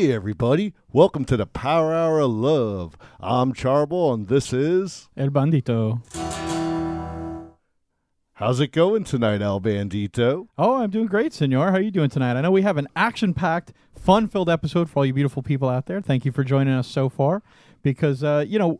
Hey, everybody. Welcome to the Power Hour of Love. I'm Charboil, and this is. El Bandito. How's it going tonight, El Bandito? Oh, I'm doing great, senor. How are you doing tonight? I know we have an action packed, fun filled episode for all you beautiful people out there. Thank you for joining us so far because, uh, you know,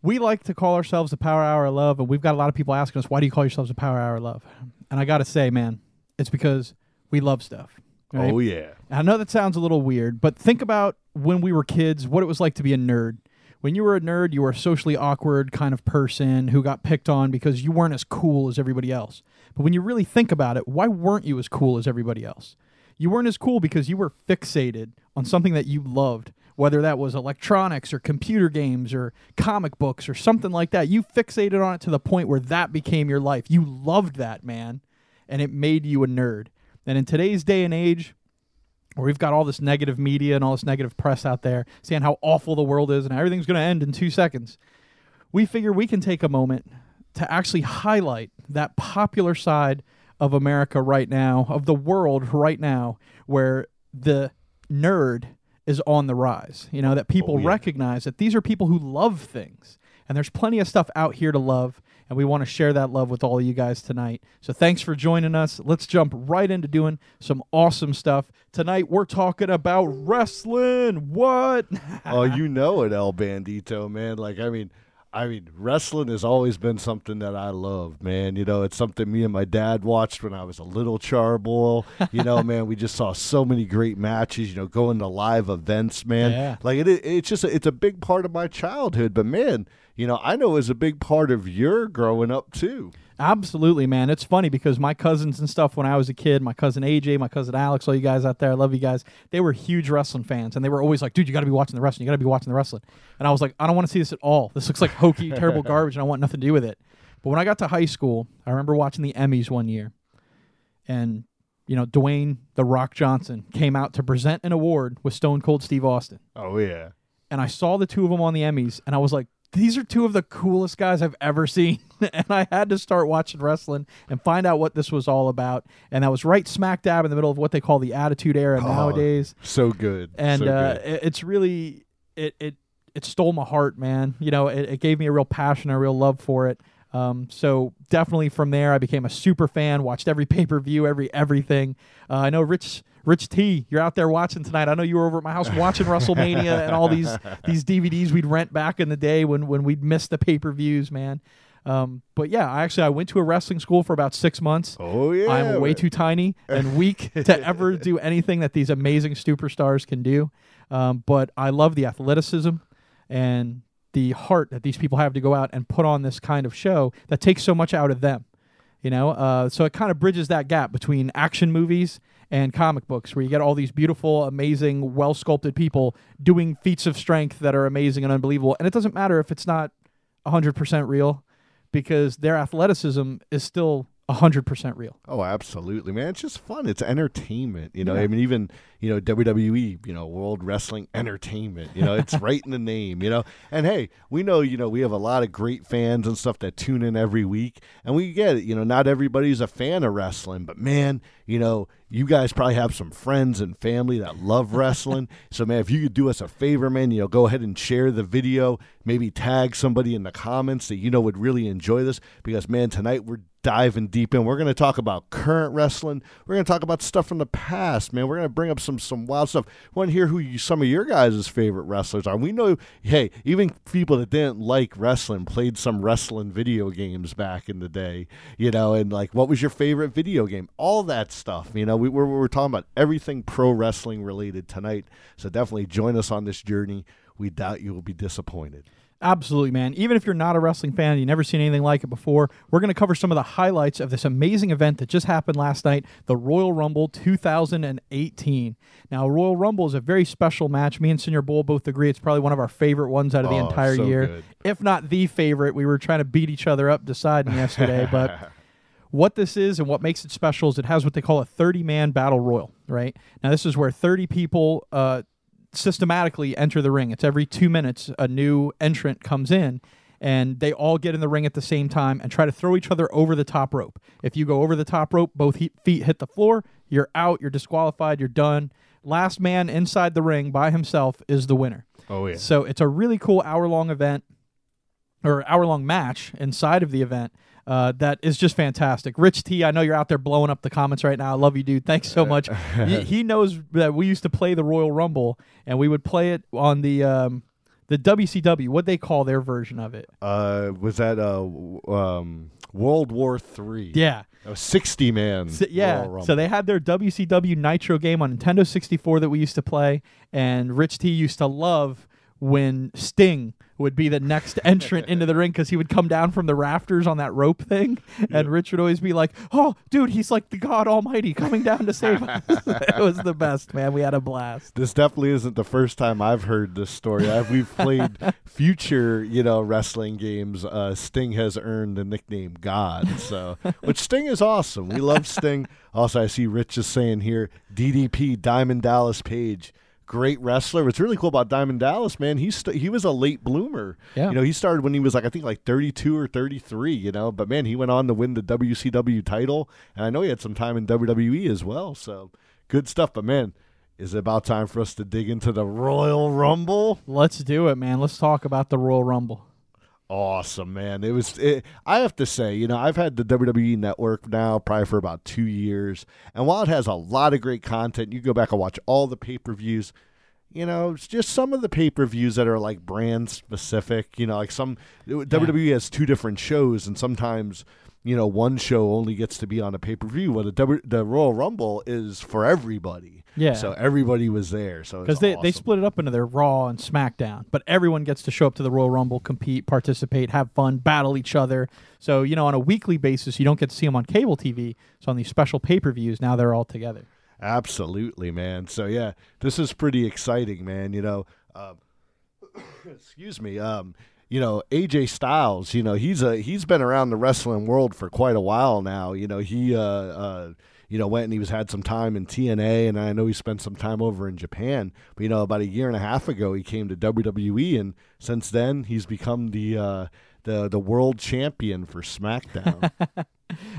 we like to call ourselves the Power Hour of Love, and we've got a lot of people asking us, why do you call yourselves the Power Hour of Love? And I got to say, man, it's because we love stuff. right? Oh, yeah. I know that sounds a little weird, but think about when we were kids, what it was like to be a nerd. When you were a nerd, you were a socially awkward kind of person who got picked on because you weren't as cool as everybody else. But when you really think about it, why weren't you as cool as everybody else? You weren't as cool because you were fixated on something that you loved, whether that was electronics or computer games or comic books or something like that. You fixated on it to the point where that became your life. You loved that, man, and it made you a nerd. And in today's day and age, where we've got all this negative media and all this negative press out there saying how awful the world is and everything's going to end in two seconds, we figure we can take a moment to actually highlight that popular side of America right now, of the world right now, where the nerd is on the rise. You know, that people Oh, yeah. recognize that these are people who love things. And there's plenty of stuff out here to love, and we want to share that love with all of you guys tonight. So thanks for joining us. Let's jump right into doing some awesome stuff. Tonight we're talking about wrestling. What? oh, you know it, El Bandito, man. Like, I mean, I mean, wrestling has always been something that I love, man. You know, it's something me and my dad watched when I was a little charboy. You know, man, we just saw so many great matches. You know, going to live events, man. Yeah. Like it, it's just it's a big part of my childhood. But man, you know, I know it was a big part of your growing up too. Absolutely, man. It's funny because my cousins and stuff when I was a kid, my cousin AJ, my cousin Alex, all you guys out there, I love you guys. They were huge wrestling fans, and they were always like, "Dude, you got to be watching the wrestling. You got to be watching the wrestling." And I was like, "I don't want to see this at all. This looks like hokey, terrible garbage, and I want nothing to do with it." But when I got to high school, I remember watching the Emmys one year, and you know, Dwayne the Rock Johnson came out to present an award with Stone Cold Steve Austin Oh yeah. and I saw the two of them on the Emmys, and I was like, these are two of the coolest guys I've ever seen. and I had to start watching wrestling and find out what this was all about. And that was right smack dab in the middle of what they call the Attitude Era Oh, nowadays. So good. And so uh, good. it, it's really it it it stole my heart, man. You know, it, it gave me a real passion, a real love for it. Um, so definitely from there, I became a super fan. Watched every pay per view, every everything. Uh, I know Rich Rich T, you're out there watching tonight. I know you were over at my house watching WrestleMania and all these these DVDs we'd rent back in the day when when we'd miss the pay per views, man. Um, but yeah, I actually I went to a wrestling school for about six months. oh yeah. I'm way too tiny and weak to ever do anything that these amazing superstars can do. Um, but I love the athleticism and the heart that these people have to go out and put on this kind of show that takes so much out of them. You know, uh, so it kind of bridges that gap between action movies and comic books, where you get all these beautiful, amazing, well sculpted people doing feats of strength that are amazing and unbelievable. And it doesn't matter if it's not 100% real because their athleticism is still 100% real. Oh, absolutely, man. It's just fun. It's entertainment. You know, Yeah. I mean, even, you know, WWE, you know, World Wrestling Entertainment, you know, it's right in the name, you know. And hey, we know, you know, we have a lot of great fans and stuff that tune in every week. And we get it. You know, not everybody's a fan of wrestling, but man, you know, you guys probably have some friends and family that love wrestling. so, man, if you could do us a favor, man, you know, go ahead and share the video, maybe tag somebody in the comments that you know would really enjoy this because, man, tonight we're diving deep in. We're going to talk about current wrestling. We're going to talk about stuff from the past, man. We're going to bring up some some wild stuff. We want to hear who you, some of your guys' favorite wrestlers are. We know, hey, even people that didn't like wrestling played some wrestling video games back in the day, you know, and like what was your favorite video game? All that stuff, you know. We, we're, we're talking about everything pro wrestling related tonight. So definitely join us on this journey. We doubt you will be disappointed. Absolutely, man. Even if you're not a wrestling fan, you've never seen anything like it before, we're going to cover some of the highlights of this amazing event that just happened last night, the Royal Rumble 2018. Now, Royal Rumble is a very special match. Me and Senior Bull both agree it's probably one of our favorite ones out of the Oh, entire so year, good. if not the favorite. We were trying to beat each other up deciding yesterday, but what this is and what makes it special is it has what they call a 30 man battle royal, right? Now, this is where 30 people uh, systematically enter the ring. It's every two minutes a new entrant comes in. And they all get in the ring at the same time and try to throw each other over the top rope. If you go over the top rope, both he- feet hit the floor, you're out, you're disqualified, you're done. Last man inside the ring by himself is the winner. Oh yeah. So it's a really cool hour long event or hour long match inside of the event. Uh, that is just fantastic. Rich T, I know you're out there blowing up the comments right now. I love you, dude. Thanks so much. he, he knows that we used to play the Royal Rumble, and we would play it on the um, the WCW. What they call their version of it? Uh, was that uh, um, World War Three? Yeah, sixty man. So, yeah. So they had their WCW Nitro game on Nintendo 64 that we used to play, and Rich T used to love when Sting would be the next entrant into the ring because he would come down from the rafters on that rope thing, and Rich would always be like, "Oh, dude, he's like the God Almighty coming down to save us." it was the best, man. We had a blast. This definitely isn't the first time I've heard this story. I've, we've played future, you know, wrestling games. Uh, Sting has earned the nickname God, so which Sting is awesome. We love Sting. Also, I see Rich is saying here, DDP Diamond Dallas Page. Great wrestler. What's really cool about Diamond Dallas, man, he's st- he was a late bloomer. Yeah. You know, he started when he was like I think like 32 or 33. You know, but man, he went on to win the WCW title, and I know he had some time in WWE as well. So good stuff. But man, is it about time for us to dig into the Royal Rumble? Let's do it, man. Let's talk about the Royal Rumble. Awesome, man. It was. It, I have to say, you know, I've had the WWE Network now probably for about two years, and while it has a lot of great content, you go back and watch all the pay per views. You know, it's just some of the pay per views that are like brand specific. You know, like some WWE has two different shows, and sometimes you know one show only gets to be on a pay per view. Well, the w, the Royal Rumble is for everybody. Yeah. So everybody was there. So because they, they split it up into their Raw and SmackDown, but everyone gets to show up to the Royal Rumble, compete, participate, have fun, battle each other. So you know, on a weekly basis, you don't get to see them on cable TV. So on these special pay per views, now they're all together. Absolutely, man. So yeah, this is pretty exciting, man. You know, um, excuse me. Um, you know, AJ Styles. You know, he's a he's been around the wrestling world for quite a while now. You know, he uh, uh you know went and he was had some time in TNA, and I know he spent some time over in Japan. But you know, about a year and a half ago, he came to WWE, and since then, he's become the uh, the the world champion for SmackDown.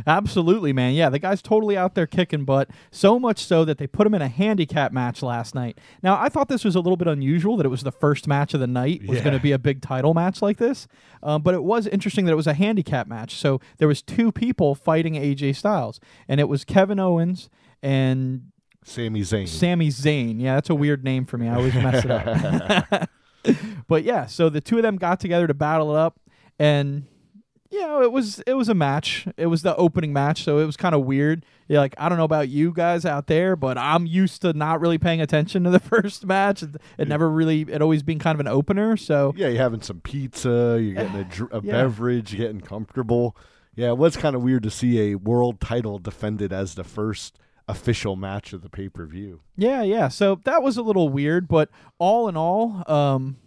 Absolutely, man. Yeah, the guy's totally out there kicking butt. So much so that they put him in a handicap match last night. Now, I thought this was a little bit unusual that it was the first match of the night was Yeah. going to be a big title match like this. Um, but it was interesting that it was a handicap match. So there was two people fighting AJ Styles, and it was Kevin Owens and Sami Zayn. Sami Zayn. Yeah, that's a weird name for me. I always mess it up. but yeah, so the two of them got together to battle it up, and you know, it was it was a match. It was the opening match, so it was kind of weird. Yeah, like I don't know about you guys out there, but I'm used to not really paying attention to the first match. It, it never really, it always been kind of an opener. So Yeah, you're having some pizza, you're getting a, dr- a Yeah. beverage, you're getting comfortable. Yeah, it was kind of weird to see a world title defended as the first official match of the pay per view. yeah, yeah. So that was a little weird, but all in all, um,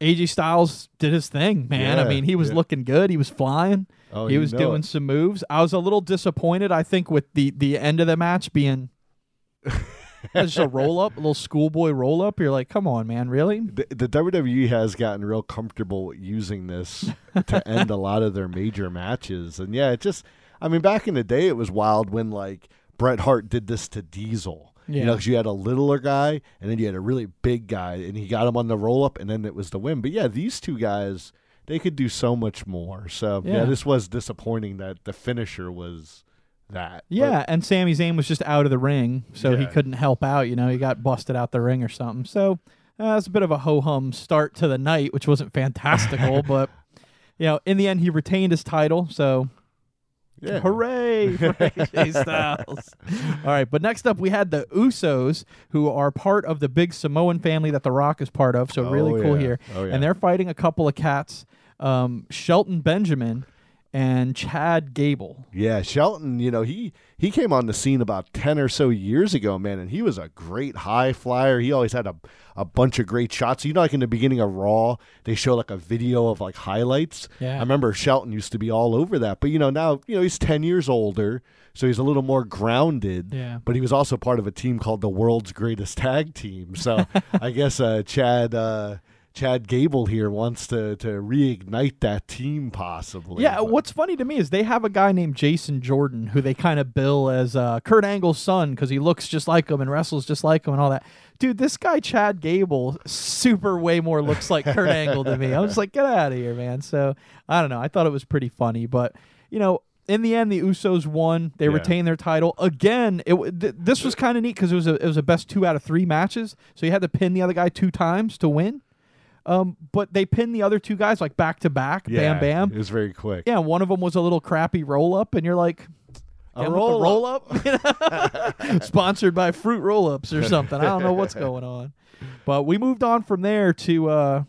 AJ Styles did his thing, man. I mean, he was yeah. looking good. He was flying. Oh, he was know doing some moves. I was a little disappointed, I think, with the the end of the match being just a roll up, a little schoolboy roll up. You're like, come on, man, really? The, the WWE has gotten real comfortable using this to end a lot of their major matches, and yeah, it just. I mean, back in the day, it was wild when like Bret Hart did this to Diesel. You know, because you had a littler guy, and then you had a really big guy, and he got him on the roll up, and then it was the win. But yeah, these two guys, they could do so much more. So yeah, Yeah. this was disappointing that the finisher was that. But- Yeah, and Sami Zayn was just out of the ring, so he couldn't help out. You know, he got busted out the ring or something. So uh, it's a bit of a ho hum start to the night, which wasn't fantastical, but you know, in the end, he retained his title. So yeah. hooray for AJ Styles! All right, but next up we had the Usos, who are part of the big Samoan family that The Rock is part of. So really Oh, cool yeah. here, Oh, yeah. and they're fighting a couple of cats, um, Shelton Benjamin and Chad Gable. Yeah, Shelton, you know, he he came on the scene about 10 or so years ago, man, and he was a great high flyer. He always had a, a bunch of great shots. You know, like in the beginning of Raw, they show like a video of like highlights. Yeah. I remember Shelton used to be all over that. But, you know, now, you know, he's 10 years older, so he's a little more grounded. Yeah. But he was also part of a team called the World's Greatest Tag Team. So I guess uh, Chad. Uh, Chad Gable here wants to to reignite that team possibly. Yeah, But- what's funny to me is they have a guy named Jason Jordan who they kind of bill as uh, Kurt Angle's son because he looks just like him and wrestles just like him and all that. Dude, this guy Chad Gable super way more looks like Kurt Angle to me. I was like, get out of here, man. So I don't know. I thought it was pretty funny, but you know. In the end, the Usos won. They Yeah. retained their title again. It th- this was kind of neat because it was a it was a best two out of three matches. So you had to pin the other guy two times to win. Um, but they pinned the other two guys like back to back. yeah, Bam, bam. It was very quick. Yeah, one of them was a little crappy roll up, and you're like, A "Get 'em with the roll up, sponsored by Fruit Roll Ups or something. I don't know what's going on, but we moved on from there to. uh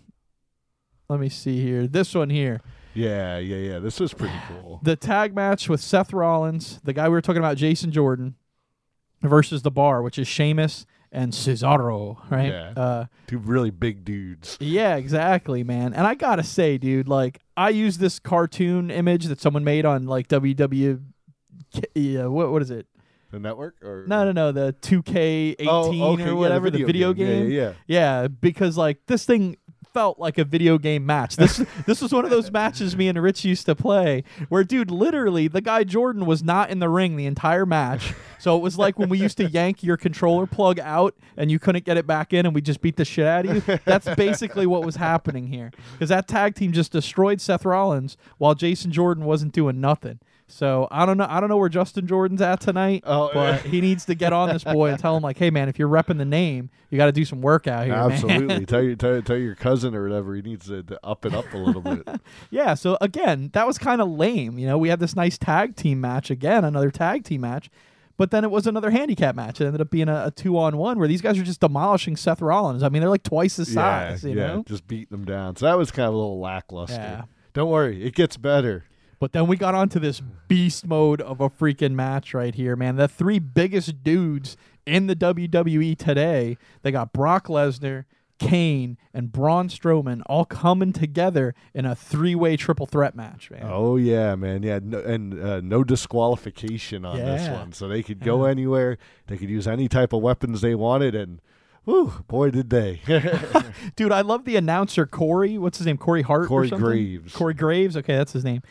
Let me see here. This one here, Yeah, yeah, yeah. This was pretty cool. the tag match with Seth Rollins, the guy we were talking about, Jason Jordan, versus the Bar, which is Sheamus and Cesaro, right? Yeah. Uh, Two really big dudes. Yeah, exactly, man. And I gotta say, dude, like I use this cartoon image that someone made on like WW. Yeah, what what is it? The network or No, no, no, the 2K18 Oh, okay, yeah, or whatever, the video, game. Yeah, yeah, Yeah, because like this thing felt like a video game match. This this was one of those matches me and Rich used to play where dude literally the guy Jordan was not in the ring the entire match. So it was like when we used to yank your controller plug out and you couldn't get it back in and we just beat the shit out of you. That's basically what was happening here. Cuz that tag team just destroyed Seth Rollins while Jason Jordan wasn't doing nothing. So I don't know. I don't know where Justin Jordan's at tonight, Oh, but he needs to get on this boy and tell him like, "Hey man, if you're repping the name, you got to do some work out here, man." Absolutely. tell your tell, tell your cousin or whatever he needs to, to up it up a little bit. Yeah, so again, that was kind of lame. You know, we had this nice tag team match again, another tag team match, but then it was another handicap match. It ended up being a, a two on one where these guys are just demolishing Seth Rollins. I mean, they're like twice his yeah, size, you yeah. know? Just beating them down. So that was kind of a little lackluster. Yeah. Don't worry, it gets better. But then we got onto this beast mode of a freaking match right here, man. The three biggest dudes in the WWE today, they got Brock Lesnar, Kane, and Braun Strowman all coming together in a three way triple threat match, man. Oh yeah, man. Yeah, no, and uh, no disqualification on this one, so they could go anywhere. They could use any type of weapons they wanted, and whew, boy, did they! Dude, I love the announcer Corey. What's his name? Corey Hart. Corey? Graves. Corey Graves. Okay, that's his name.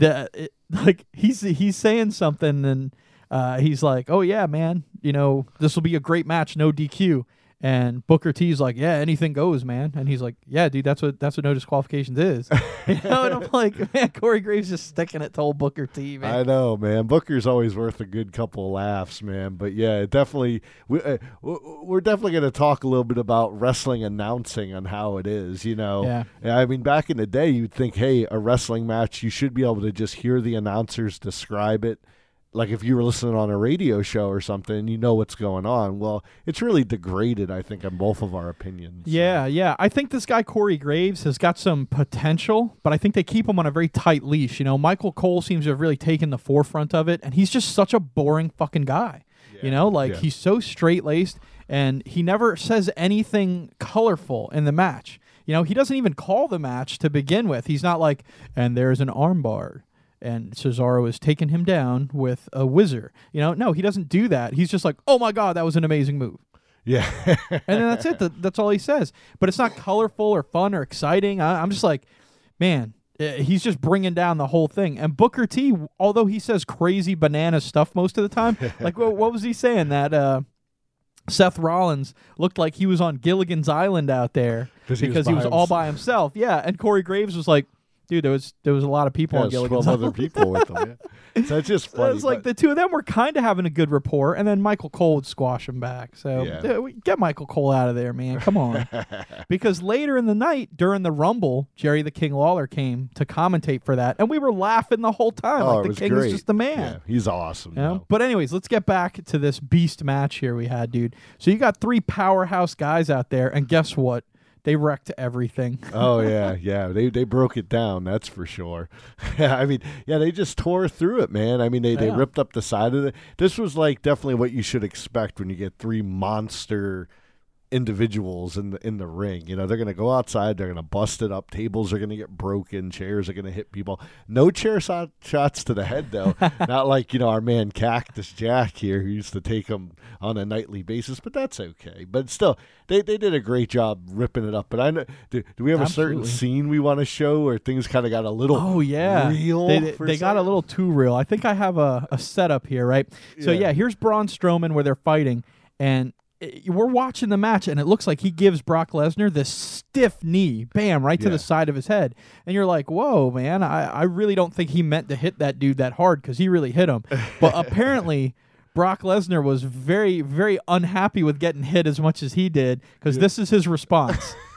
The it, like he's he's saying something and uh, he's like, "Oh yeah, man, you know this will be a great match, no DQ." And Booker T's like, "Yeah, anything goes, man." And he's like, "Yeah, dude, that's what that's what no disqualifications is." you know, and I'm like, man, Corey Graves just sticking it to old Booker T, man. I know, man. Booker's always worth a good couple of laughs, man. But yeah, it definitely, we uh, we're definitely going to talk a little bit about wrestling announcing and how it is. You know, Yeah. I mean, back in the day, you'd think, hey, a wrestling match, you should be able to just hear the announcers describe it. Like if you were listening on a radio show or something, you know what's going on. Well, it's really degraded, I think, on both of our opinions. Yeah, yeah. I think this guy Corey Graves has got some potential, but I think they keep him on a very tight leash. You know, Michael Cole seems to have really taken the forefront of it, and he's just such a boring fucking guy. You know, like yeah. he's so straight laced, and he never says anything colorful in the match. You know, he doesn't even call the match to begin with. He's not like, and there's an armbar. And Cesaro is taking him down with a whizzer. You know, no, he doesn't do that. He's just like, oh my God, that was an amazing move yeah, and then that's it. That's all he says. But it's not colorful or fun or exciting. I, I'm just like, man, eh, he's just bringing down the whole thing. And Booker T, although he says crazy banana stuff most of the time, like what, what was he saying that? Uh, Seth Rollins looked like he was on Gilligan's Island out there 'Cause he was because he was all by himself. Yeah, and Corey Graves was like, dude, there was there was a lot of people Yeah, on Gilligan's twelve other people with them. Yeah. So it's just So funny. it's like the two of them were kind of having a good rapport, and then Michael Cole would squash him back. So Yeah. we- get Michael Cole out of there, man. Come on. because later in the night, during the Rumble, Jerry the King Lawler came to commentate for that, and we were laughing the whole time. oh, like the King great. is just the man. Yeah, he's awesome. You know? But anyways, let's get back to this beast match here we had, dude. So you got three powerhouse guys out there, and guess what? They wrecked everything. oh yeah, yeah. They they broke it down. That's for sure. yeah, I mean, yeah, they just tore through it, man. I mean, they, they Yeah. ripped up the side of it. This was like definitely what you should expect when you get three monster individuals in the in the ring. You know, they're gonna go outside, they're gonna bust it up, tables are gonna get broken, chairs are gonna hit people. No chair shot, shots to the head though. Not like, you know, our man Cactus Jack here who used to take them on a nightly basis, but that's okay. But still, they, they did a great job ripping it up. But I know do, do we have a certain scene we want to show where things kind of got a little Oh yeah, real? They, they, they got a little too real. I think I have a, a setup here, right? So Yeah. yeah, here's Braun Strowman where they're fighting, and we're watching the match, and it looks like he gives Brock Lesnar this stiff knee, bam, right to Yeah. the side of his head, and you're like, whoa, man, I, I really don't think he meant to hit that dude that hard because he really hit him, but apparently. Brock Lesnar was very, very unhappy with getting hit as much as he did because this is his response.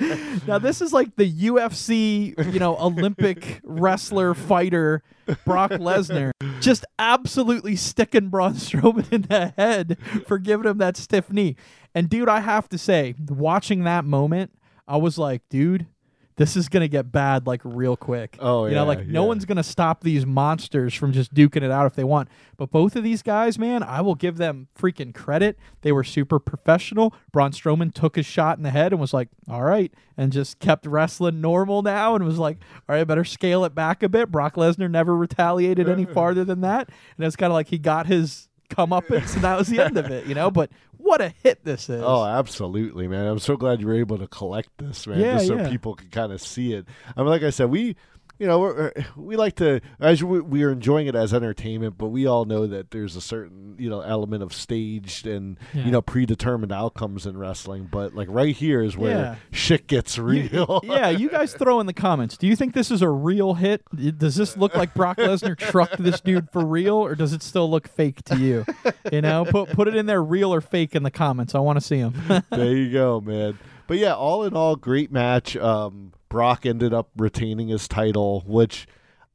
now this is like the UFC, you know, Olympic wrestler fighter Brock Lesnar just absolutely sticking Braun Strowman in the head for giving him that stiff knee. And dude, I have to say, watching that moment, I was like, dude, this is gonna get bad like real quick. Oh, you know, yeah, like no yeah. one's gonna stop these monsters from just duking it out if they want. But both of these guys, man, I will give them freaking credit. They were super professional. Braun Strowman took his shot in the head and was like, "All right," and just kept wrestling normal now, and was like, "All right, I better scale it back a bit." Brock Lesnar never retaliated any farther than that, and it's kind of like he got his comeuppance, and that was the end of it, you know. But what a hit this is! Oh, absolutely, man. I'm so glad you were able to collect this, man, Yeah, just so yeah. people can kind of see it. I mean, like I said, we, you know, we're, we like to, as we, we are enjoying it as entertainment, but we all know that there's a certain, you know, element of staged and, Yeah. you know, predetermined outcomes in wrestling. But like right here is where Yeah. shit gets real. yeah, you guys throw in the comments. Do you think this is a real hit? Does this look like Brock Lesnar trucked this dude for real, or does it still look fake to you? You know, put put it in there, real or fake, in the comments. I want to see them. there you go, man. But yeah, all in all, great match. Um, Brock ended up retaining his title, which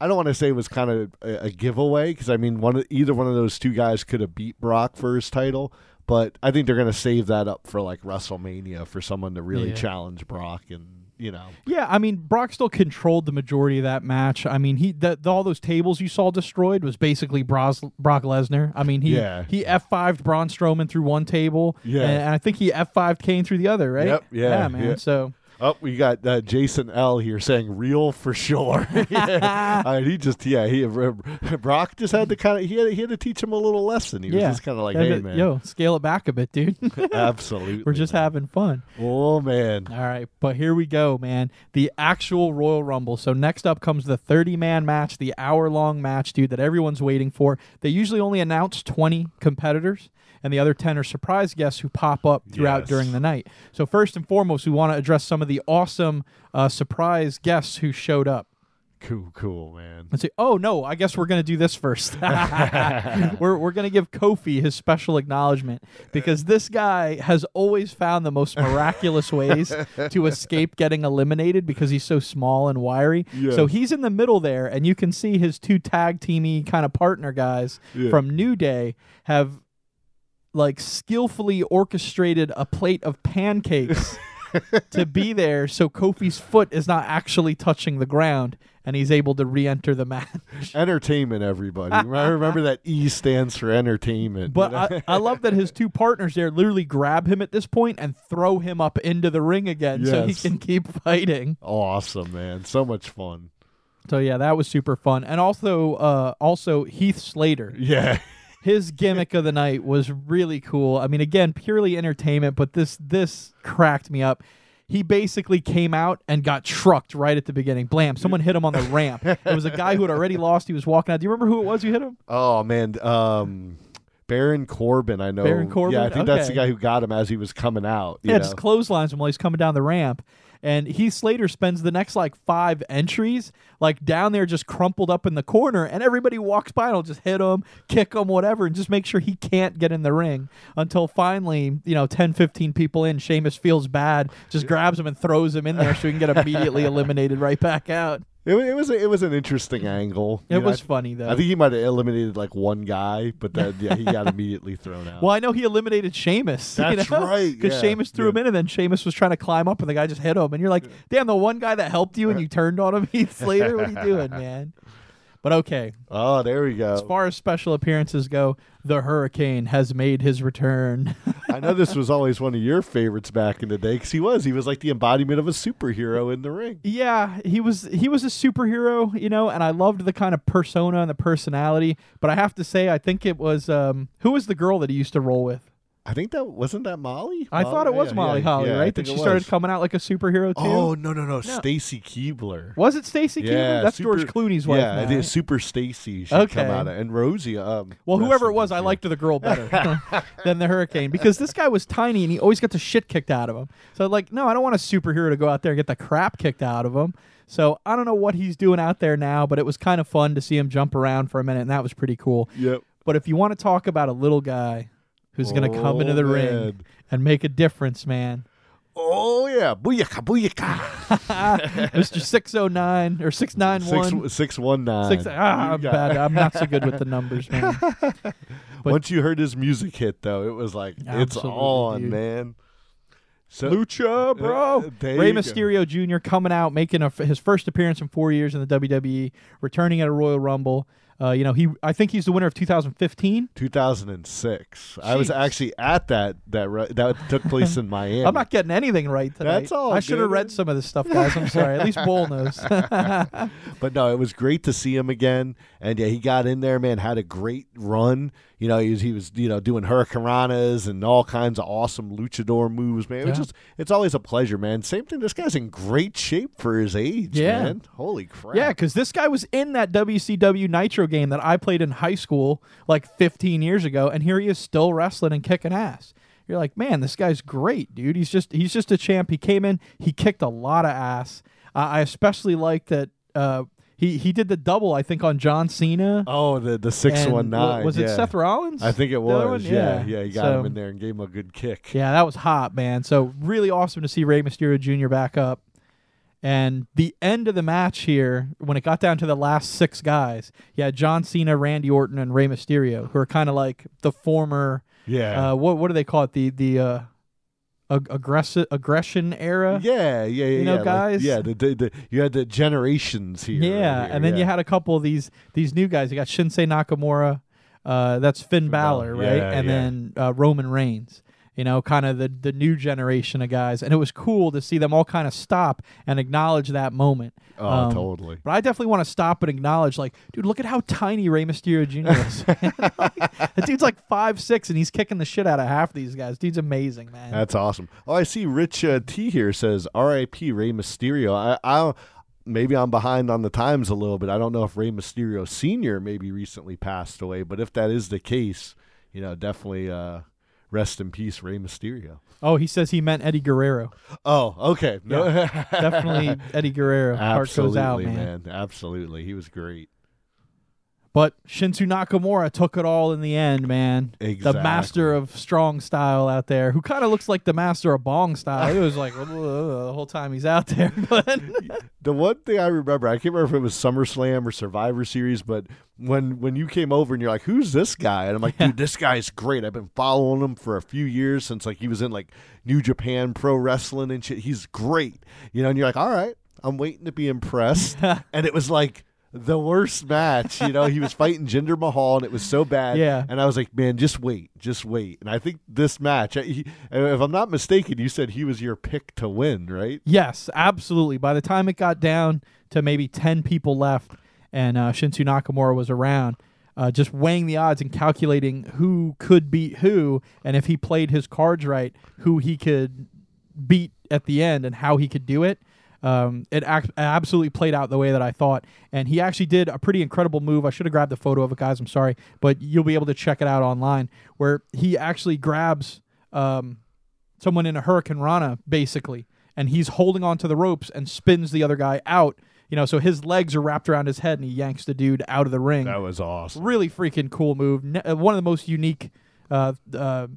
I don't want to say was kind of a, a giveaway because I mean, one either one of those two guys could have beat Brock for his title, but I think they're going to save that up for like WrestleMania for someone to really Yeah. challenge Brock and you know. yeah, I mean, Brock still controlled the majority of that match. I mean, he the, the- all those tables you saw destroyed was basically Bros, Brock Lesnar. I mean, he Yeah. he F 5'd Braun Strowman through one table, Yeah. and, and I think he F 5'd Kane through the other, right? Yep, yeah, man. yeah. So Oh, we got uh, Jason L here saying real for sure. yeah. I mean, he just yeah he Brock just had to kind of he had, he had to teach him a little lesson. He was yeah, just kind of like, hey but- man, yo, scale it back a bit, dude. absolutely, We're just man. having fun. Oh man, All right, but here we go, man. The actual Royal Rumble. So next up comes the 30-man match, the hour-long match, dude, that everyone's waiting for. They usually only announce 20 competitors, and the other 10 are surprise guests who pop up throughout Yes. during the night. So first and foremost, we want to address some of the awesome uh, surprise guests who showed up. cool, cool, man. Let's see. Oh no, I guess we're gonna do this first. we're we're gonna give Kofi his special acknowledgement because this guy has always found the most miraculous ways to escape getting eliminated because he's so small and wiry. Yes. So he's in the middle there, and you can see his two tag teamy kind of partner guys Yeah. from New Day have like skillfully orchestrated a plate of pancakes to be there so Kofi's foot is not actually touching the ground and he's able to re-enter the match. Entertainment, everybody. I remember that E stands for entertainment. But? I, I love that his two partners there literally grab him at this point and throw him up into the ring again so he can keep fighting. awesome, man. So much fun. So yeah, that was super fun. And also uh also Heath Slater. Yeah. His gimmick of the night was really cool. I mean, again, purely entertainment, but this this cracked me up. He basically came out and got trucked right at the beginning. Blam! Someone hit him on the ramp. It was a guy who had already lost. He was walking out. Do you remember who it was You hit him? Oh man. Um. Baron Corbin, I know. Baron Corbin? Yeah, I think that's the guy who got him as he was coming out. You Yeah, know? just clotheslines him while he's coming down the ramp. And Heath Slater spends the next like five entries like down there just crumpled up in the corner, and everybody walks by and will just hit him, kick him, whatever, and just make sure he can't get in the ring until finally, you know, 10, 15 people in, Sheamus feels bad, just grabs him and throws him in there so he can get immediately eliminated right back out. It, it was it was an interesting angle. It You know, was I, funny though. I think he might have eliminated like one guy, but then yeah, he got immediately thrown out. well, I know he eliminated Sheamus. That's you know? right, Because yeah, Sheamus threw yeah. him in, and then Sheamus was trying to climb up, and the guy just hit him. And you're like, damn, the one guy that helped you and you turned on him, Heath Slater? What are you doing, man? But okay, Oh, there we go. as far as special appearances go, the Hurricane has made his return. I know this was always one of your favorites back in the day because he was. He was like the embodiment of a superhero in the ring. yeah, he was he was a superhero, you know, and I loved the kind of persona and the personality. But I have to say, I think it was um, who was the girl that he used to roll with? I think that wasn't that Molly. I Molly? thought it was Yeah, Molly yeah, Holly, yeah, right? That she started was. coming out like a superhero too. Oh no no no, no. Stacy Keibler. Was it Stacy Yeah, Keibler? That's super- George Clooney's wife. Yeah, now, it is right? Super Stacy. Should Okay. come out of, and Rosie. Um, Well, whoever it was, I liked the girl better than the Hurricane because this guy was tiny and he always got the shit kicked out of him. So like, no, I don't want a superhero to go out there and get the crap kicked out of him. So I don't know what he's doing out there now, but it was kind of fun to see him jump around for a minute, and that was pretty cool. Yep. But if you want to talk about a little guy who's going to come Oh, into the ring and make a difference, man, Oh yeah, booyaka booyaka. Mr. Six oh nine or six nine one. Six one nine. Six, ah, I'm bad. I'm not so good with the numbers, man. but- Once you heard his music hit, though, it was like it's on, dude. man. So Lucha, bro. Uh, Rey you go. Mysterio Jr. coming out, making a, his first appearance in four years in the WWE, returning at a Royal Rumble. Uh, you know, he I think he's the winner of 2015. 2006. I was actually at that that ru- that took place in Miami. I'm not getting anything right tonight. That's all I should have read some of this stuff, guys. I'm sorry. At least Bull knows. But no, it was great to see him again. And yeah, he got in there, man, had a great run. You know, he was, he was you know, doing hurricanranas and all kinds of awesome luchador moves, man. Yeah. just it's always a pleasure, man. Same thing, this guy's in great shape for his age, Yeah. man. Holy crap. yeah, because this guy was in that WCW Nitro game that I played in high school like 15 years ago, and here he is still wrestling and kicking ass. You're like, man, this guy's great, dude. He's just he's just a champ. He came in, he kicked a lot of ass. Uh, I especially like that. Uh, he he did the double, I think, on John Cena. Oh, the the six one nine. Was it yeah. Seth Rollins? I think it was. Yeah, Yeah. yeah. He got So- him in there and gave him a good kick. Yeah, that was hot, man. So really awesome to see Rey Mysterio Jr. back up. And the end of the match here, when it got down to the last six guys, yeah, John Cena, Randy Orton, and Rey Mysterio, who are kind of like the former, Yeah. uh, what what do they call it? The the uh, ag- aggressive aggression era. yeah, yeah, yeah. you know, yeah, like- guys? yeah, the, the, the you had the generations here. Yeah, right here, and then yeah. you had a couple of these these new guys. You got Shinsuke Nakamura, uh, that's Finn Balor, Balor, right? yeah, and then uh, Roman Reigns. You know, kind of the the new generation of guys, and it was cool to see them all kind of stop and acknowledge that moment. Oh, Um, totally. But I definitely want to stop and acknowledge, like, dude, look at how tiny Rey Mysterio Jr. is. that dude's like five six, and he's kicking the shit out of half these guys. Dude's amazing, man. That's awesome. Oh, I see. Rich uh, T here says R.I.P. Rey Mysterio. I, I maybe I'm behind on the times a little bit. I don't know if Rey Mysterio Senior maybe recently passed away, but if that is the case, you know, definitely uh, rest in peace, Rey Mysterio. oh, he says he meant Eddie Guerrero. Oh, okay. No, Definitely Eddie Guerrero. Heart goes Absolutely, out, man. man. Absolutely, he was great. But Shinsuke Nakamura took it all in the end, man. Exactly. The master of strong style out there, who kind of looks like the master of bong style. He was like the whole time he's out there. But The one thing I remember, I can't remember if it was SummerSlam or Survivor Series, but when when you came over and you're like, "Who's this guy?" and I'm like, "Dude, this guy's great. I've been following him for a few years since like he was in like New Japan Pro Wrestling and shit. He's great, you know." And you're like, "All right, I'm waiting to be impressed." and it was like the worst match. You know, he was fighting Jinder Mahal, and it was so bad. Yeah. And I was like, "Man, just wait, just wait." And I think this match, he, if I'm not mistaken, you said he was your pick to win, right? yes, absolutely. By the time it got down to maybe 10 people left and uh, Shinsuke Nakamura was around, uh, just weighing the odds and calculating who could beat who, and if he played his cards right, who he could beat at the end and how he could do it. Um, it ac- absolutely played out the way that I thought, and he actually did a pretty incredible move. I should have grabbed the photo of it, guys. I'm sorry, but you'll be able to check it out online, where he actually grabs um, someone in a Hurricane Rana, basically, and he's holding onto the ropes and spins the other guy out. You know, so his legs are wrapped around his head and he yanks the dude out of the ring. That was awesome. really freaking cool move. Ne- uh, one of the most unique uh, uh,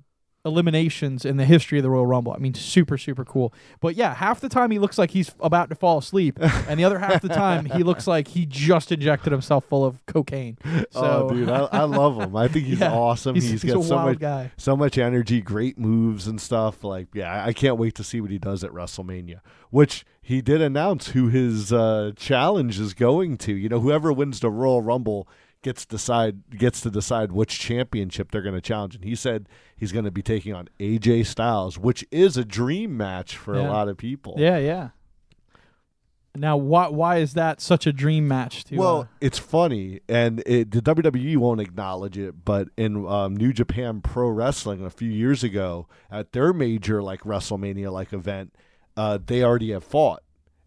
eliminations in the history of the Royal Rumble. I mean, super, super cool. But yeah, half the time he looks like he's about to fall asleep, and the other half the time he looks like he just injected himself full of cocaine. So, oh, dude, I, I love him. I think he's Yeah, awesome. he's, he's he's got a so wild much, guy. so much energy, great moves and stuff. Like, yeah, I- I can't wait to see what he does at WrestleMania. Which he did announce who his uh, challenge is going to. You know, whoever wins the Royal Rumble gets decide gets to decide which championship they're going to challenge. And he said he's going to be taking on AJ Styles, which is a dream match for Yeah. a lot of people. Yeah, yeah. Now, why why is that such a dream match? To Well, uh, it's funny, and it, the WWE won't acknowledge it, but in um, New Japan Pro Wrestling a few years ago, at their major like WrestleMania like event, uh, they already have fought,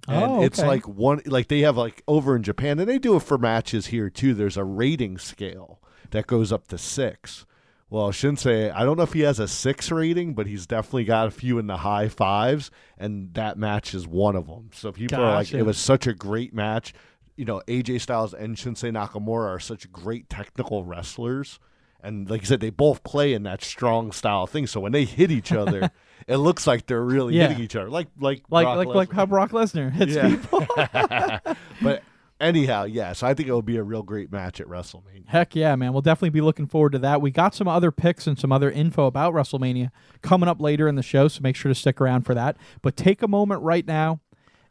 and Oh, it's like one like they have like over in Japan, and they do it for matches here too. There's a rating scale that goes up to six. Well, Shinsuke, I don't know if he has a six rating, but he's definitely got a few in the high fives, and that match is one of them. So people are like, it was such a great match. You know, AJ Styles and Shinsuke Nakamura are such great technical wrestlers. And like you said, they both play in that strong style thing. So when they hit each other, it looks like they're really Yeah. hitting each other. Like like like Brock like like how Brock Lesnar hits Yeah. people. but anyhow, yes, I think it will be a real great match at WrestleMania. Heck yeah, man. We'll definitely be looking forward to that. We got some other picks and some other info about WrestleMania coming up later in the show, so make sure to stick around for that. But take a moment right now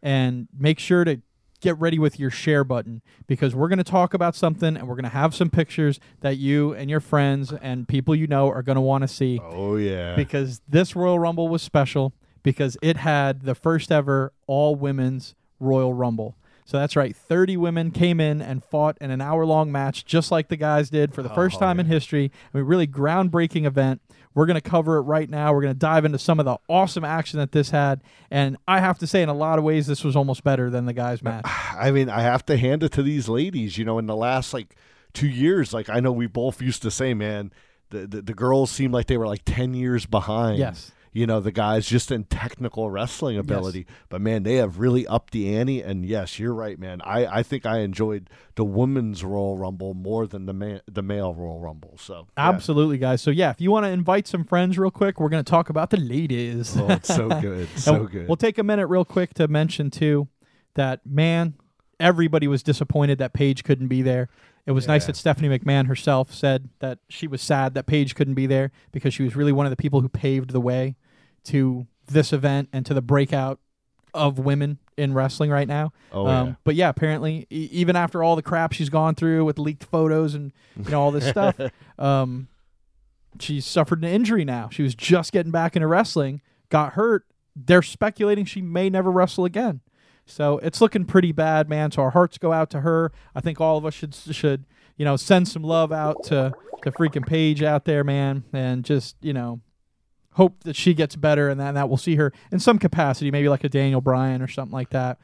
and make sure to get ready with your share button because we're going to talk about something and we're going to have some pictures that you and your friends and people you know are going to want to see Oh yeah. because this Royal Rumble was special because it had the first ever all women's Royal Rumble. So that's right, 30 women came in and fought in an hour long match just like the guys did for the oh, first Oh, time in history. I mean, really groundbreaking event. We're going to cover it right now. We're going to dive into some of the awesome action that this had. And I have to say, in a lot of ways, this was almost better than the guys' match. I mean, I have to hand it to these ladies. You know, in the last like two years, like I know we both used to say, man, the the, the girls seemed like they were like ten years behind. Yes. You know, the guys just in technical wrestling ability. But man, they have really upped the ante. And yes, you're right, man. I, I think I enjoyed the women's Royal Rumble more than the man, the male Royal Rumble. So yeah. Absolutely, guys. So, yeah, if you want to invite some friends real quick, we're going to talk about the ladies. Oh, it's so good. So good. We'll take a minute real quick to mention too that man, everybody was disappointed that Paige couldn't be there. It was nice that Stephanie McMahon herself said that she was sad that Paige couldn't be there because she was really one of the people who paved the way to this event and to the breakout of women in wrestling right now. oh, um, yeah. But yeah, apparently, e- even after all the crap she's gone through with leaked photos and you know all this stuff, um, she's suffered an injury now. She was just getting back into wrestling, got hurt. They're speculating she may never wrestle again. So it's looking pretty bad, man. So our hearts go out to her. I think all of us should should you know send some love out to to freaking Paige out there, man, and just you know hope that she gets better and that, that we'll see her in some capacity, maybe like a Daniel Bryan or something like that.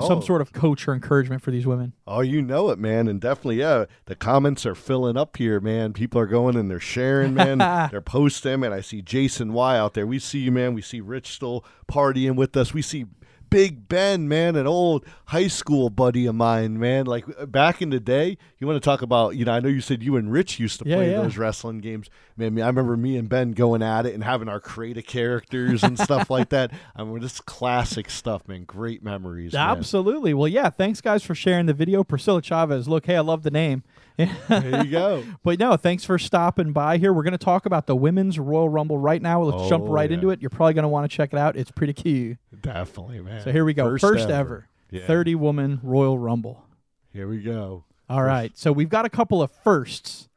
Some Oh. sort of coach or encouragement for these women. Oh, you know it, man, and definitely, yeah. The comments are filling up here, man. People are going and they're sharing, man. they're posting, and I see Jason Y out there. We see you, man. We see Rich still partying with us. We see Big Ben, man, an old high school buddy of mine, man. Like uh, back in the day, you want to talk about, you know, I know you said you and Rich used to Yeah, play yeah. those wrestling games. Man, I remember me and Ben going at it and having our creative characters and stuff like that. I mean, this classic stuff, man. Great memories. man. Absolutely. Well, yeah, thanks guys for sharing the video. Priscilla Chavez. Look, hey, I love the name. There you go. But no, thanks for stopping by here. We're going to talk about the Women's Royal Rumble right now. Let's jump Oh, right yeah. into it. You're probably going to want to check it out. It's pretty cute. Definitely, man. So here we go. First, ever, Yeah. 30 woman Royal Rumble. Here we go. All right. So we've got a couple of firsts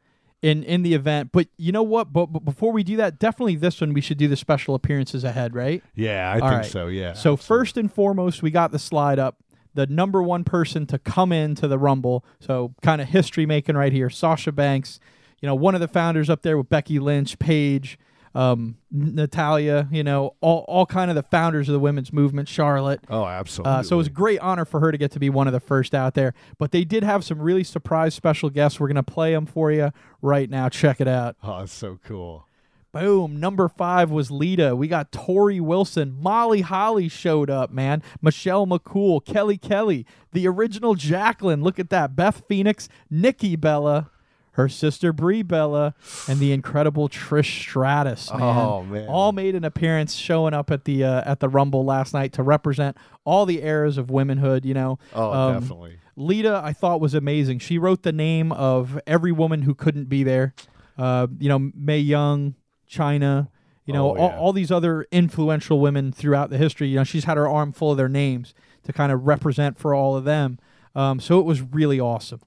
in in the event, but you know what? But, but before we do that, definitely this one we should do the special appearances ahead, right? Yeah, I All think right. so. Yeah. So absolutely. first and foremost, we got the slide up. The number one person to come into the Rumble, so kind of history making right here. Sasha Banks, you know, one of the founders up there with Becky Lynch, Paige, um, Natalya, you know, all all kind of the founders of the women's movement. Charlotte. Oh, absolutely. Uh, so it was a great honor for her to get to be one of the first out there. But they did have some really surprise special guests. We're gonna play them for you right now. Check it out. Oh, it's so cool. Boom. Number five was Lita. We got Torrie Wilson. Molly Holly showed up, man. Michelle McCool. Kelly Kelly. The original Jacqueline. Look at that. Beth Phoenix. Nikki Bella. Her sister Brie Bella. And the incredible Trish Stratus, man. Oh, man. All made an appearance showing up at the uh, at the Rumble last night to represent all the eras of womanhood, you know. Oh, Um, definitely. Lita, I thought was amazing. She wrote the name of every woman who couldn't be there. Uh, you know, Mae Young, Chyna, you know, Oh, all, all these other influential women throughout the history. You know, she's had her arm full of their names to kind of represent for all of them. Um, so it was really awesome.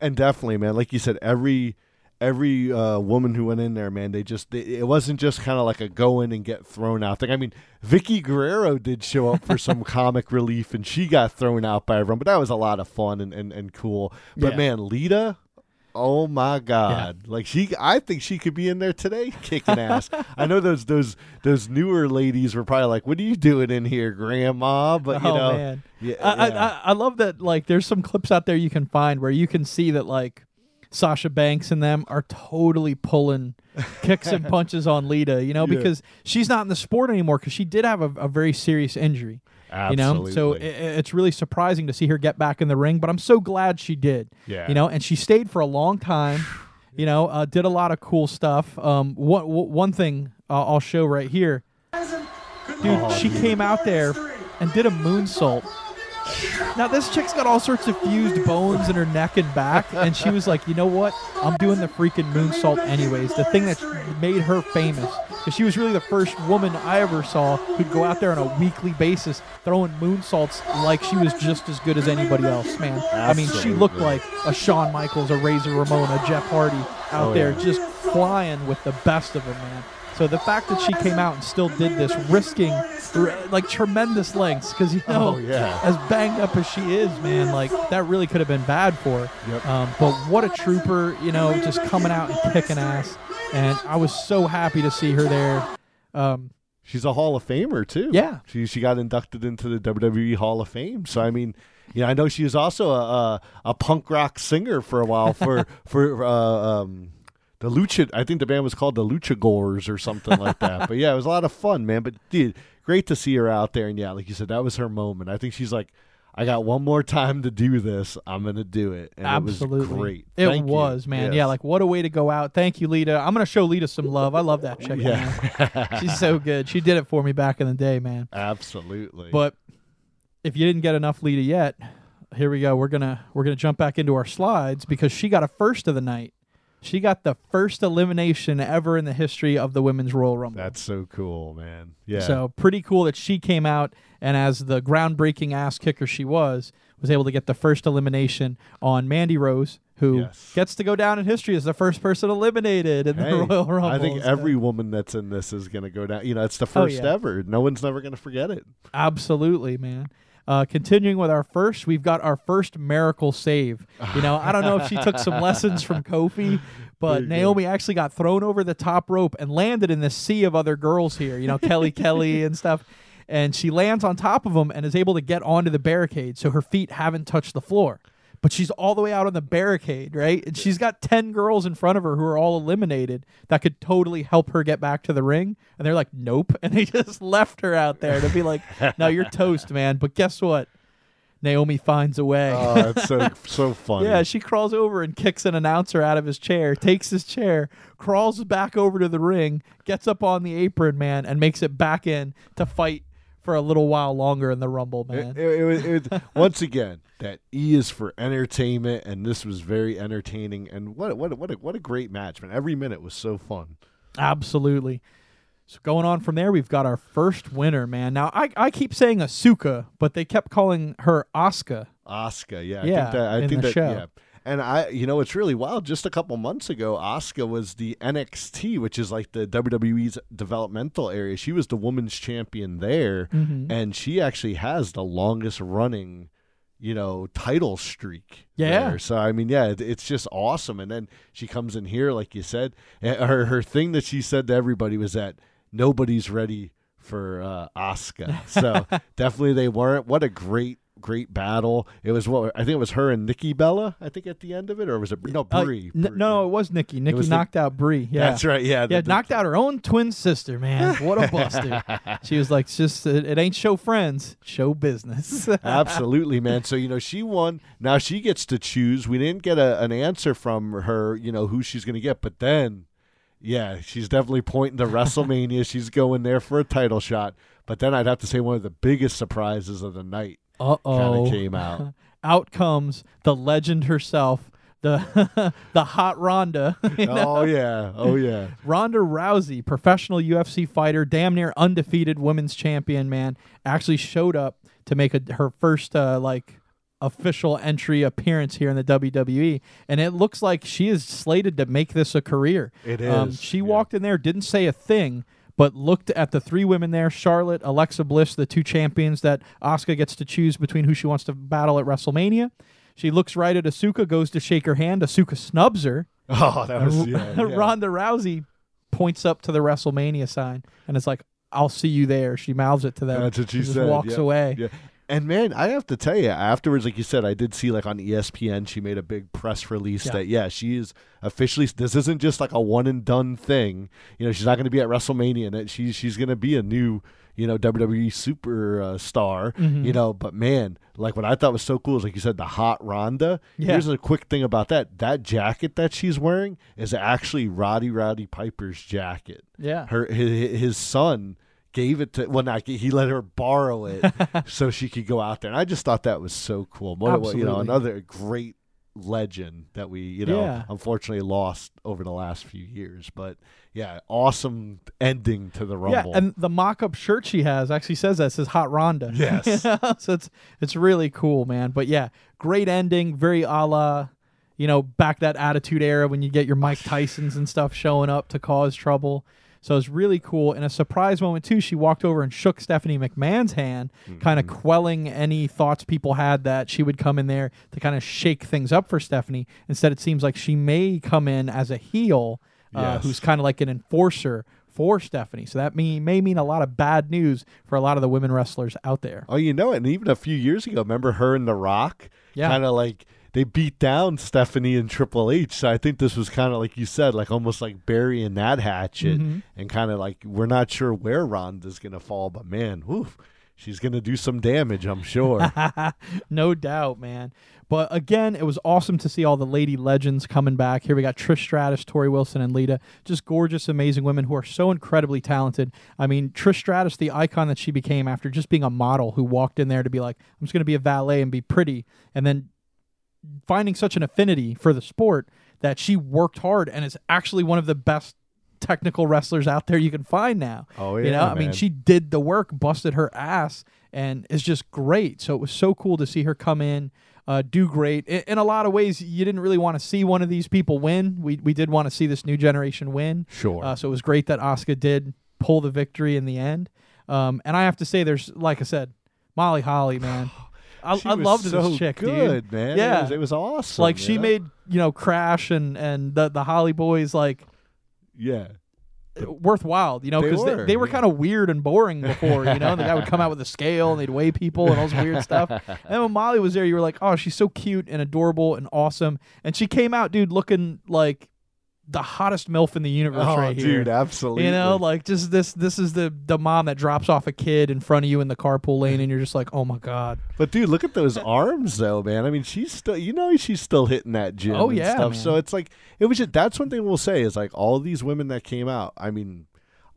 And definitely, man, like you said, every every uh, woman who went in there, man, they just they, it wasn't just kind of like a go in and get thrown out thing. I mean, Vickie Guerrero did show up for some comic relief, and she got thrown out by everyone, but that was a lot of fun and and, and cool. But Yeah. man, Lita. Oh my God! Like she, I think she could be in there today, kicking ass. I know those those those newer ladies were probably like, "What are you doing in here, Grandma?" But you oh know, man, yeah, I, yeah. I, I love that. Like, there's some clips out there you can find where you can see that like Sasha Banks and them are totally pulling kicks and punches on Lita. You know, Yeah. because she's not in the sport anymore because she did have a, a very serious injury. You know, so i Absolutely. i- it's really surprising to see her get back in the ring. But I'm so glad she did. Yeah. You know, and she stayed for a long time. You know, uh, did a lot of cool stuff. Um, one one thing uh, I'll show right here. Dude, Oh, she came out there and did a moonsault. Now this chick's got all sorts of fused bones in her neck and back, and she was like, you know what? I'm doing the freaking moonsault anyways. The thing that made her famous, because she was really the first woman I ever saw who'd go out there on a weekly basis throwing moonsaults like she was just as good as anybody else, man. I mean, she looked like a Shawn Michaels, a Razor Ramon, a Jeff Hardy out Oh, there yeah. just flying with the best of them, man. So the fact that she came out and still did this, risking like tremendous lengths, because you know, Oh, yeah. as banged up as she is, man, like that really could have been bad for her. Yep. Um, but what a trooper, you know, just coming out and kicking ass. And I was so happy to see her there. Um, She's a Hall of Famer too. Yeah. she she got inducted into the WWE Hall of Fame. So I mean, you know, I know she was also a a, a punk rock singer for a while for for uh, um, the Lucha. I think the band was called the Luchagors or something like that. But yeah, it was a lot of fun, man. But dude, great to see her out there. And yeah, like you said, that was her moment. I think she's like. I got one more time to do this. I'm gonna do it. And absolutely. it was great. It Thank you. was, man. Yes. Yeah, like what a way to go out. Thank you, Lita. I'm going to show Lita some love. I love that chick. yeah, She's so good. She did it for me back in the day, man. absolutely. But if you didn't get enough Lita yet, here we go. We're gonna we're gonna jump back into our slides because she got a first of the night. She got the first elimination ever in the history of the women's Royal Rumble. that's so cool, man. Yeah. So pretty cool that she came out and as the groundbreaking ass kicker she was, was able to get the first elimination on Mandy Rose, who Yes. gets to go down in history as the first person eliminated in Hey, the Royal Rumble. I think every woman that's in this is going to go down. You know, it's the Oh, first yeah. ever. No one's never going to forget it. Absolutely, man. Uh, continuing with our first, we've got our first miracle save. You know, I don't know if she took some lessons from Kofi, but you go. Naomi actually got thrown over the top rope and landed in this sea of other girls here. You know, Kelly Kelly and stuff. And she lands on top of them and is able to get onto the barricade, so her feet haven't touched the floor. But she's all the way out on the barricade, right? And she's got 10 girls in front of her who are all eliminated that could totally help her get back to the ring. And they're like, nope. And they just left her out there to be like, no, you're toast, man. But guess what? Naomi finds a way. Oh, it's so so funny. Yeah, she crawls over and kicks an announcer out of his chair, takes his chair, crawls back over to the ring, gets up on the apron, man, and makes it back in to fight for a little while longer in the Rumble, man. It, it, it, was- it, was- once again, that E is for entertainment, and this was very entertaining. And what a- what what a, what a great match, man! Every minute was so fun. Absolutely. So going on from there, we've got our first winner, man. Now I, I keep saying Asuka, but they kept calling her Asuka. Asuka, yeah, I Yeah, think that I in think the that show. yeah. And I, you know, it's really wild. Just a couple months ago, Asuka was the NXT, which is like the WWE's developmental area. She was the women's champion there, Mhm. and she actually has the longest running, you know, title streak. Yeah. there. So I mean, yeah, it, it's just awesome. And then she comes in here, like you said, and her her thing that she said to everybody was that nobody's ready for uh, Asuka. So definitely they weren't. What a great great battle. It was what I think it was her and Nikki Bella. I think at the end of it, or was it no Uh, Brie? n- Brie, no, it was Nikki. Nikki was knocked out Brie. Yeah. That's right. Yeah, Yeah, the- knocked out her own twin sister, man. What a buster. she was like, it's just, it, it ain't show friends, show business. Absolutely, man. So you know she won. Now she gets to choose. We didn't get a, an answer from her. You know who she's going to get, but then, yeah, she's definitely pointing to WrestleMania. she's going there for a title shot. But then I'd have to say one of the biggest surprises of the night Uh oh. came out. Out comes the legend herself, the the hot Ronda. you know? oh yeah, oh yeah. Ronda Rousey, professional UFC fighter, damn near undefeated women's champion, man, actually showed up to make a, her first uh, like official entry appearance here in the WWE, and it looks like she is slated to make this a career. It Um, she yeah. walked in there, didn't say a thing. But looked at the three women there: Charlotte, Alexa Bliss, the two champions that Asuka gets to choose between who she wants to battle at WrestleMania. She looks right at Asuka, goes to shake her hand. Asuka snubs her, Oh, that was yeah. yeah. Ronda Rousey points up to the WrestleMania sign and it's like, "I'll see you there." She mouths it to them. That's what she just said, walks yeah. away. Yeah. And man, I have to tell you, afterwards, like you said, I did see like on ESPN, she made a big press release Yeah. that yeah, she is officially. This isn't just like a one and done thing. You know, she's not going to be at WrestleMania, and she's she's going to be a new you know WWE super uh, star. Mm-hmm. You know, but man, like what I thought was so cool is like you said, the hot Ronda. Yeah. Here's a quick thing about that: that jacket that she's wearing is actually Roddy Rowdy Piper's jacket Yeah. her his, his son gave it to well not he let her borrow it so she could go out there and i just thought that was so cool what, what- you know another great legend that we you know Yeah. unfortunately lost over the last few years but yeah awesome ending to the rumble Yeah, and the mock-up shirt she has actually says that it says "Hot Ronda." Yes. You know? so it's it's really cool, man. But yeah, great ending, very a la, you know, back that Attitude Era when you get your Mike Tyson's and stuff showing up to cause trouble. So it's really cool. In a surprise moment too. She walked over and shook Stephanie McMahon's hand, kind of quelling any thoughts people had that she would come in there to kind of shake things up for Stephanie. Instead, it seems like she may come in as a heel, uh, Yes. who's kind of like an enforcer for Stephanie. So that mean, may mean a lot of bad news for a lot of the women wrestlers out there. oh you know it and even a few years ago remember her and the rock Yeah. kind of like they beat down Stephanie and Triple H. So I think this was kind of like you said, like almost like burying that hatchet Mhm. and kind of like we're not sure where Ronda's gonna fall, but man, whew, she's gonna do some damage, I'm sure. no doubt, man. But again, it was awesome to see all the lady legends coming back. Here we got Trish Stratus, Torrie Wilson, and Lita. Just gorgeous, amazing women who are so incredibly talented. I mean, Trish Stratus, the icon that she became after just being a model who walked in there to be like, I'm just going to be a valet and be pretty. And then finding such an affinity for the sport that she worked hard and is actually one of the best technical wrestlers out there you can find now. Oh, yeah, You know, yeah, I mean, she did the work, busted her ass, and is just great. So it was so cool to see her come in, uh, do great. In, in a lot of ways, you didn't really want to see one of these people win. We we did want to see this new generation win. Sure. Uh, so it was great that Oscar did pull the victory in the end. Um, and I have to say, there's like I said, Molly Holly, man. I, I loved so this chick, good, dude. man. Yeah. it was, it was awesome. Like she know? made you know Crash and and the the Holly Boys like yeah. Eh, worthwhile, you know, because they, were, they were yeah. kind of weird and boring before, you know. the guy would come out with a scale and they'd weigh people and all this weird stuff. And when Molly was there, you were like, oh, she's so cute and adorable and awesome. And she came out, dude, looking like the hottest milf in the universe Oh, right dude, here. absolutely. You know, like just this. This is the the mom that drops off a kid in front of you in the carpool lane, and you're just like, oh my god. but dude, look at those arms, though, man. I mean, she's still, you know, she's still hitting that gym. Oh, and yeah, stuff. man. So it's like it was. Just, that's one thing we'll say is like all these women that came out. I mean,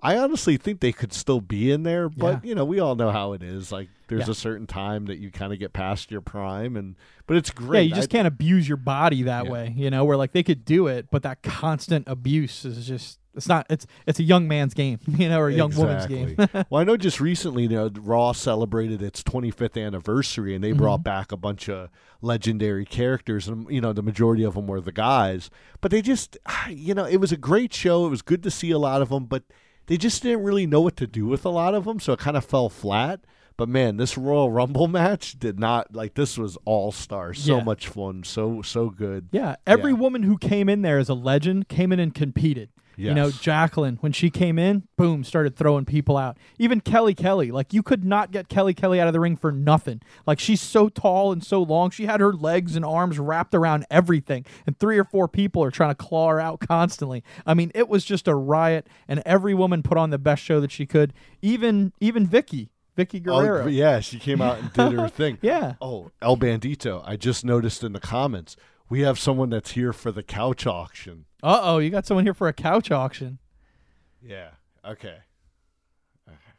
I honestly think they could still be in there, but Yeah. you know, we all know how it is. Like, there's Yeah. a certain time that you kind of get past your prime, and but it's great. Yeah, you just I- can't abuse your body that Yeah. way, you know. Where like they could do it, but that constant abuse is just it's not. It's it's a young man's game, you know, or a young woman's game. Well, I know just recently, you know, Raw celebrated its 25th anniversary, and they Mm-hmm. brought back a bunch of legendary characters, and you know, the majority of them were the guys. But they just, you know, it was a great show. It was good to see a lot of them, but they just didn't really know what to do with a lot of them, so it kind of fell flat. But man, this Royal Rumble match did not like. This was all star, so Yeah. much fun, so so good. Yeah, every Yeah. woman who came in there as a legend came in and competed. You know, Jacqueline, when she came in, boom, started throwing people out. Even Kelly Kelly, like you could not get Kelly Kelly out of the ring for nothing. Like she's so tall and so long, she had her legs and arms wrapped around everything, and three or four people are trying to claw her out constantly. I mean, it was just a riot, and every woman put on the best show that she could. Even even Vickie, Vickie oh, Guerrero. Oh, yeah, she came out and did her thing. Yeah. Oh, El Bandito. I just noticed in the comments we have someone that's here for the couch auction. Uh oh, you got someone here for a couch auction. Yeah. Okay.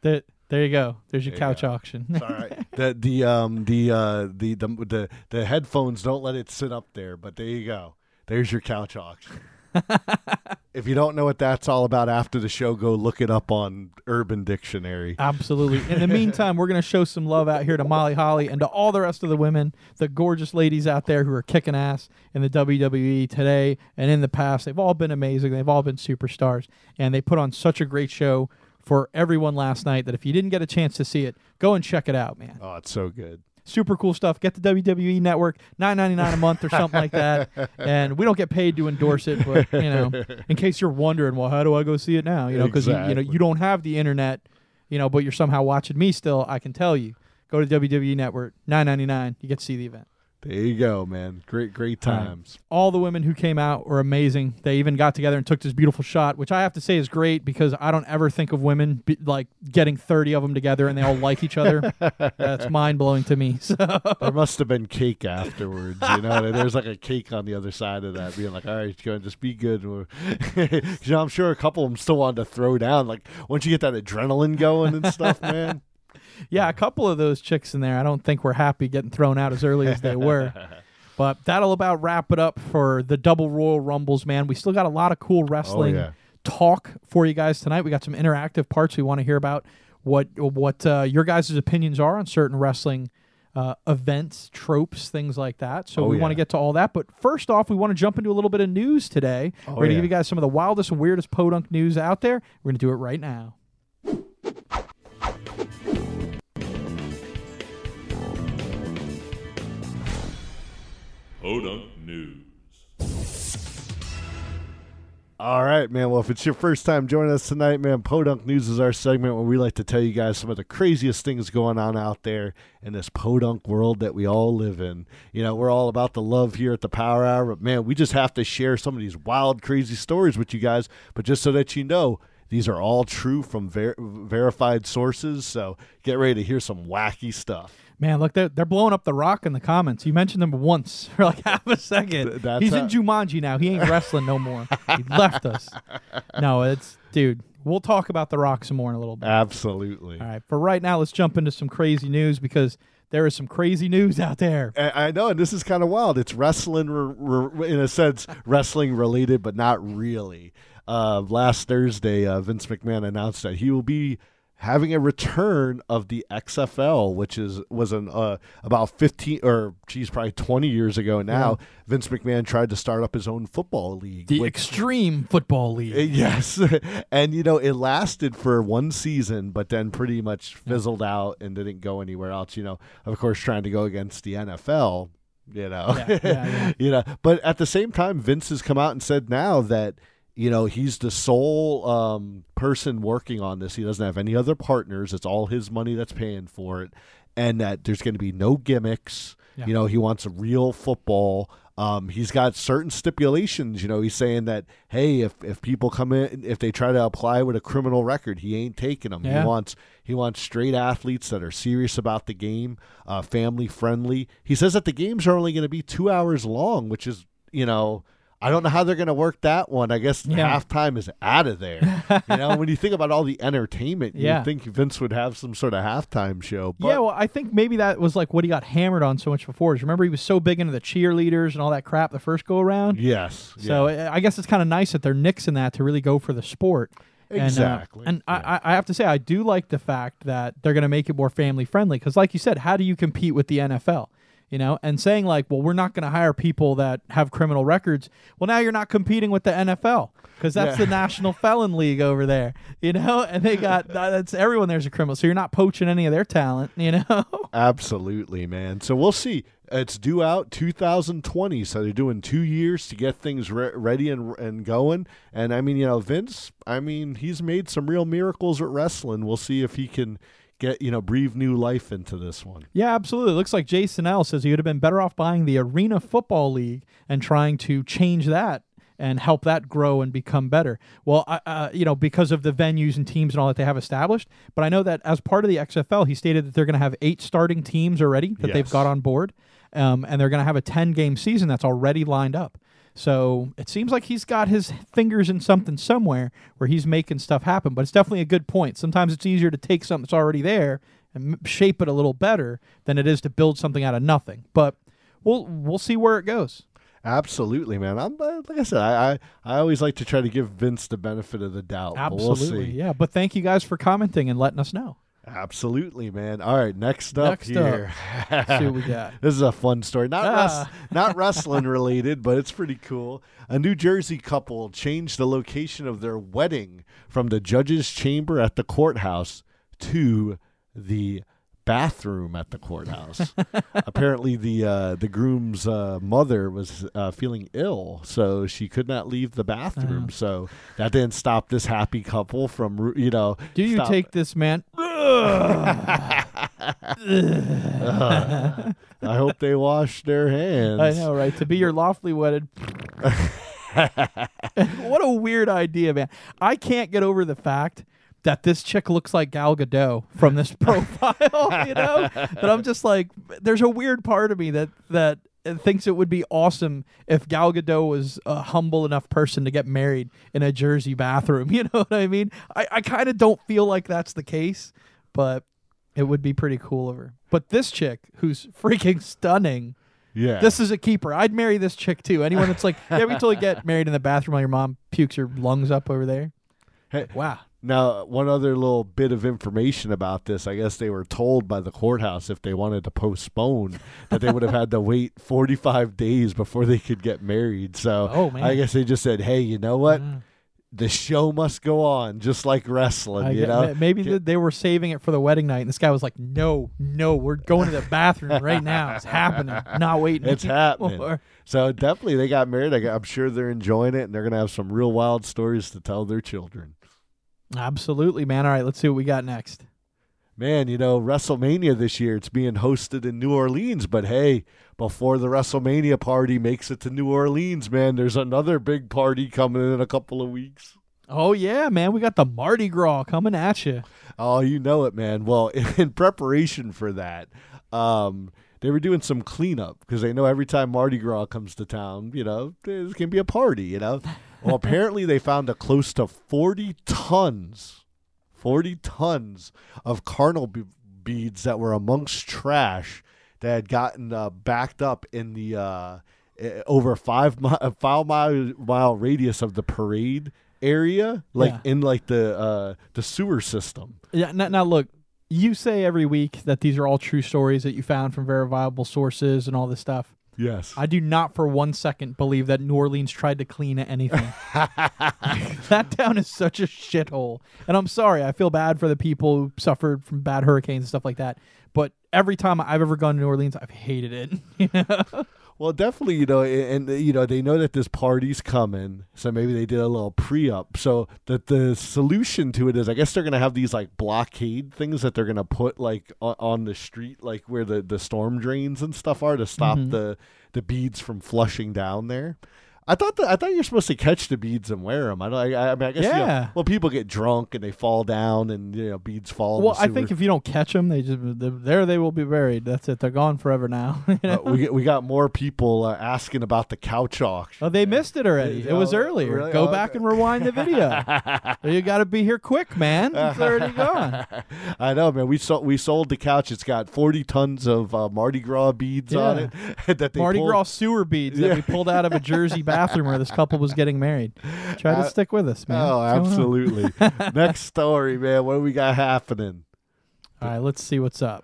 There, there you go. There's your There couch go. auction. It's all right. the the um the uh the the the the headphones don't let it sit up there, but there you go. There's your couch auction. if you don't know what that's all about after the show, go look it up on Urban Dictionary. Absolutely. In the meantime, we're going to show some love out here to Molly Holly and to all the rest of the women, the gorgeous ladies out there who are kicking ass in the WWE today and in the past. They've all been amazing. They've all been superstars. And they put on such a great show for everyone last night that if you didn't get a chance to see it, go and check it out, man. Oh, it's so good. Super cool stuff. Get the WWE network, nine ninety nine a month or something like that. And we don't get paid to endorse it, but you know, in case you're wondering, well, how do I go see it now? You know, because you, you know you don't have the internet, you know, but you're somehow watching me still. I can tell you, go to WWE network, nine ninety nine. You get to see the event. There you go, man. Great, great times. All the women who came out were amazing. They even got together and took this beautiful shot, which I have to say is great because I don't ever think of women be, like getting 30 of them together and they all like each other. That's mind blowing to me. So There must have been cake afterwards, you know. There's like a cake on the other side of that, being like, "All right, go and just be good." you know, I'm sure a couple of them still wanted to throw down. Like once you get that adrenaline going and stuff, man. Yeah, a couple of those chicks in there, I don't think were happy getting thrown out as early as they were. But that'll about wrap it up for the double Royal Rumbles, man. We still got a lot of cool wrestling yeah. talk for you guys tonight. We got some interactive parts we want to hear about what what uh, your guys' opinions are on certain wrestling uh, events, tropes, things like that. So Oh, we want to get to all that. But first off, we want to jump into a little bit of news today. Oh, We're going to yeah. give you guys some of the wildest and weirdest podunk news out there. We're going to do it right now. Podunk News. All right, man. Well, if it's your first time joining us tonight, man, Podunk News is our segment where we like to tell you guys some of the craziest things going on out there in this podunk world that we all live in. You know, we're all about the love here at the Power Hour, but man, we just have to share some of these wild, crazy stories with you guys. But just so that you know, these are all true from ver- verified sources. So get ready to hear some wacky stuff. Man, look, they're, they're blowing up the rock in the comments. You mentioned them once for like half a second. Th- that's He's in Jumanji now. He ain't wrestling no more. he left us. No, it's dude. We'll talk about the rock some more in a little bit. Absolutely. All right, for right now, let's jump into some crazy news because there is some crazy news out there. I I know, and this is kind of wild. It's wrestling, re- re- in a sense, wrestling related, but not really. Uh, last Thursday, uh, Vince McMahon announced that he will be having a return of the XFL, which is was an uh, about fifteen or geez, probably twenty years ago now. Vince McMahon tried to start up his own football league. The which- Extreme Football League. uh, Yes, and you know it lasted for one season, but then pretty much fizzled out and didn't go anywhere else. You know, of course, trying to go against the NFL. You know, Yeah, yeah, yeah. you know, but at the same time, Vince has come out and said now that you know he's the sole um, person working on this. He doesn't have any other partners. It's all his money that's paying for it, and that there's going to be no gimmicks. Yeah. You know, he wants a real football. Um, he's got certain stipulations. You know, he's saying that hey, if if people come in, if they try to apply with a criminal record, he ain't taking them. Yeah. He wants he wants straight athletes that are serious about the game, uh, family friendly. He says that the games are only going to be two hours long, which is you know. I don't know how they're going to work that one. I guess Yeah. halftime is out of there. you know, when you think about all the entertainment, Yeah. you'd think Vince would have some sort of halftime show. But yeah, well, I think maybe that was like what he got hammered on so much before. Is remember he was so big into the cheerleaders and all that crap the first go around. yes. So yeah. uh, I guess it's kind of nice that they're nixing that to really go for the sport. And, uh, Exactly, And, yeah. I, I- I have to say, I do like the fact that they're going to make it more family friendly because, like you said, how do you compete with the NFL? You know, and saying like, well, we're not going to hire people that have criminal records. Well, now you're not competing with the NFL because that's Yeah. the National Felon League over there. You know, and they got that's everyone there's a criminal, so you're not poaching any of their talent. You know, Absolutely, man. So we'll see. It's due out 2020, so they're doing two years to get things re- ready and and going. And I mean, you know, Vince, I mean, he's made some real miracles at wrestling. We'll see if he can get you know breathe new life into this one. Yeah, absolutely. It looks like Jason L says he would have been better off buying the Arena Football League and trying to change that and help that grow and become better. Well, uh, you know, because of the venues and teams and all that they have established. But I know that as part of the XFL, he stated that they're going to have eight starting teams already that they've got on board, um, and they're going to have a ten game season that's already lined up. So it seems like he's got his fingers in something somewhere where he's making stuff happen. But it's definitely a good point. Sometimes it's easier to take something that's already there and shape it a little better than it is to build something out of nothing. But we'll we'll see where it goes. Absolutely, man. I'm uh, like I said, I, I I always like to try to give Vince the benefit of the doubt. but we'll Absolutely, see. yeah. But thank you guys for commenting and letting us know. Absolutely, man. All right, next up Next up. here. See what we got. This is a fun story. Not Ah. not wrestling related, but it's pretty cool. A New Jersey couple changed the location of their wedding from the judge's chamber at the courthouse to the bathroom at the courthouse. Apparently, the uh, the groom's uh, mother was uh, feeling ill, so she could not leave the bathroom. Uh-huh. So that didn't stop this happy couple from you know. Do you stop- take this man? I hope they wash their hands. I know, right? To be your lawfully wedded. what a weird idea, man. I can't get over the fact that this chick looks like Gal Gadot from this profile, you know? That I'm just like there's a weird part of me that that thinks it would be awesome if Gal Gadot was a humble enough person to get married in a Jersey bathroom, you know what I mean? I, I kind of don't feel like that's the case, but it would be pretty cool of her. But this chick who's freaking stunning Yeah. this is a keeper. I'd marry this chick too. Anyone that's like, yeah, we totally get married in the bathroom while your mom pukes her lungs up over there. Hey, Wow. Now, one other little bit of information about this. I guess they were told by the courthouse if they wanted to postpone that they would have had to wait 45 days before they could get married. So Oh, man. I guess they just said, hey, you know what? Yeah. The show must go on, just like wrestling, I you know? maybe Get- they were saving it for the wedding night, and this guy was like, "No, no, we're going to the bathroom right now. It's happening. Not waiting. It's happening. anymore." So definitely they got married. I, am sure they're enjoying it, and they're going to have some real wild stories to tell their children. Absolutely, man. All right, let's see what we got next. Man, you know, WrestleMania this year, it's being hosted in New Orleans. But hey, before the WrestleMania party makes it to New Orleans, man, there's another big party coming in a couple of weeks. Oh yeah, man. We got the Mardi Gras coming at you. Oh, you know it, man. Well, in preparation for that, um, they were doing some cleanup because they know every time Mardi Gras comes to town, you know, there's going to be a party, you know. Well, apparently they found a close to 40 tons, 40 tons of carnal be- beads that were amongst trash that had gotten uh, backed up in the uh, over five mi- five mile mile radius of the parade area, like Yeah. in like the uh, the sewer system. Yeah. Now, now look, you say every week that these are all true stories that you found from verifiable sources and all this stuff. Yes. I do not for one second believe that New Orleans tried to clean anything. that town is such a shithole. And I'm sorry, I feel bad for the people who suffered from bad hurricanes and stuff like that. But every time I've ever gone to New Orleans, I've hated it. Well, definitely, you know, and, and you know they know that this party's coming, so maybe they did a little pre-up. So that the solution to it is, I guess they're gonna have these like blockade things that they're gonna put like on, on the street, like where the the storm drains and stuff are, to stop Mhm. the the beads from flushing down there. I thought that I thought you're supposed to catch the beads and wear them. I don't. I, I mean, I guess you know, Yeah. well, people get drunk and they fall down, and you know, beads fall. well, I think if you don't catch them, they just there they will be buried. That's it. They're gone forever now. You know? Uh, we we got more people uh, asking about the couch auction. Oh, they missed it already. It was Oh, earlier. really? Go Oh, back okay. and rewind the video. you got to be here quick, man. It's already gone. I know, man. We sold we sold the couch. It's got forty tons of uh, Mardi Gras beads on it. that they Mardi pulled. Gras sewer beads Yeah. that we pulled out of a Jersey bathroom where this couple was getting married. Try to Uh, stick with us, man. Oh, absolutely. Next story, man. What do we got happening? All right, let's see what's up.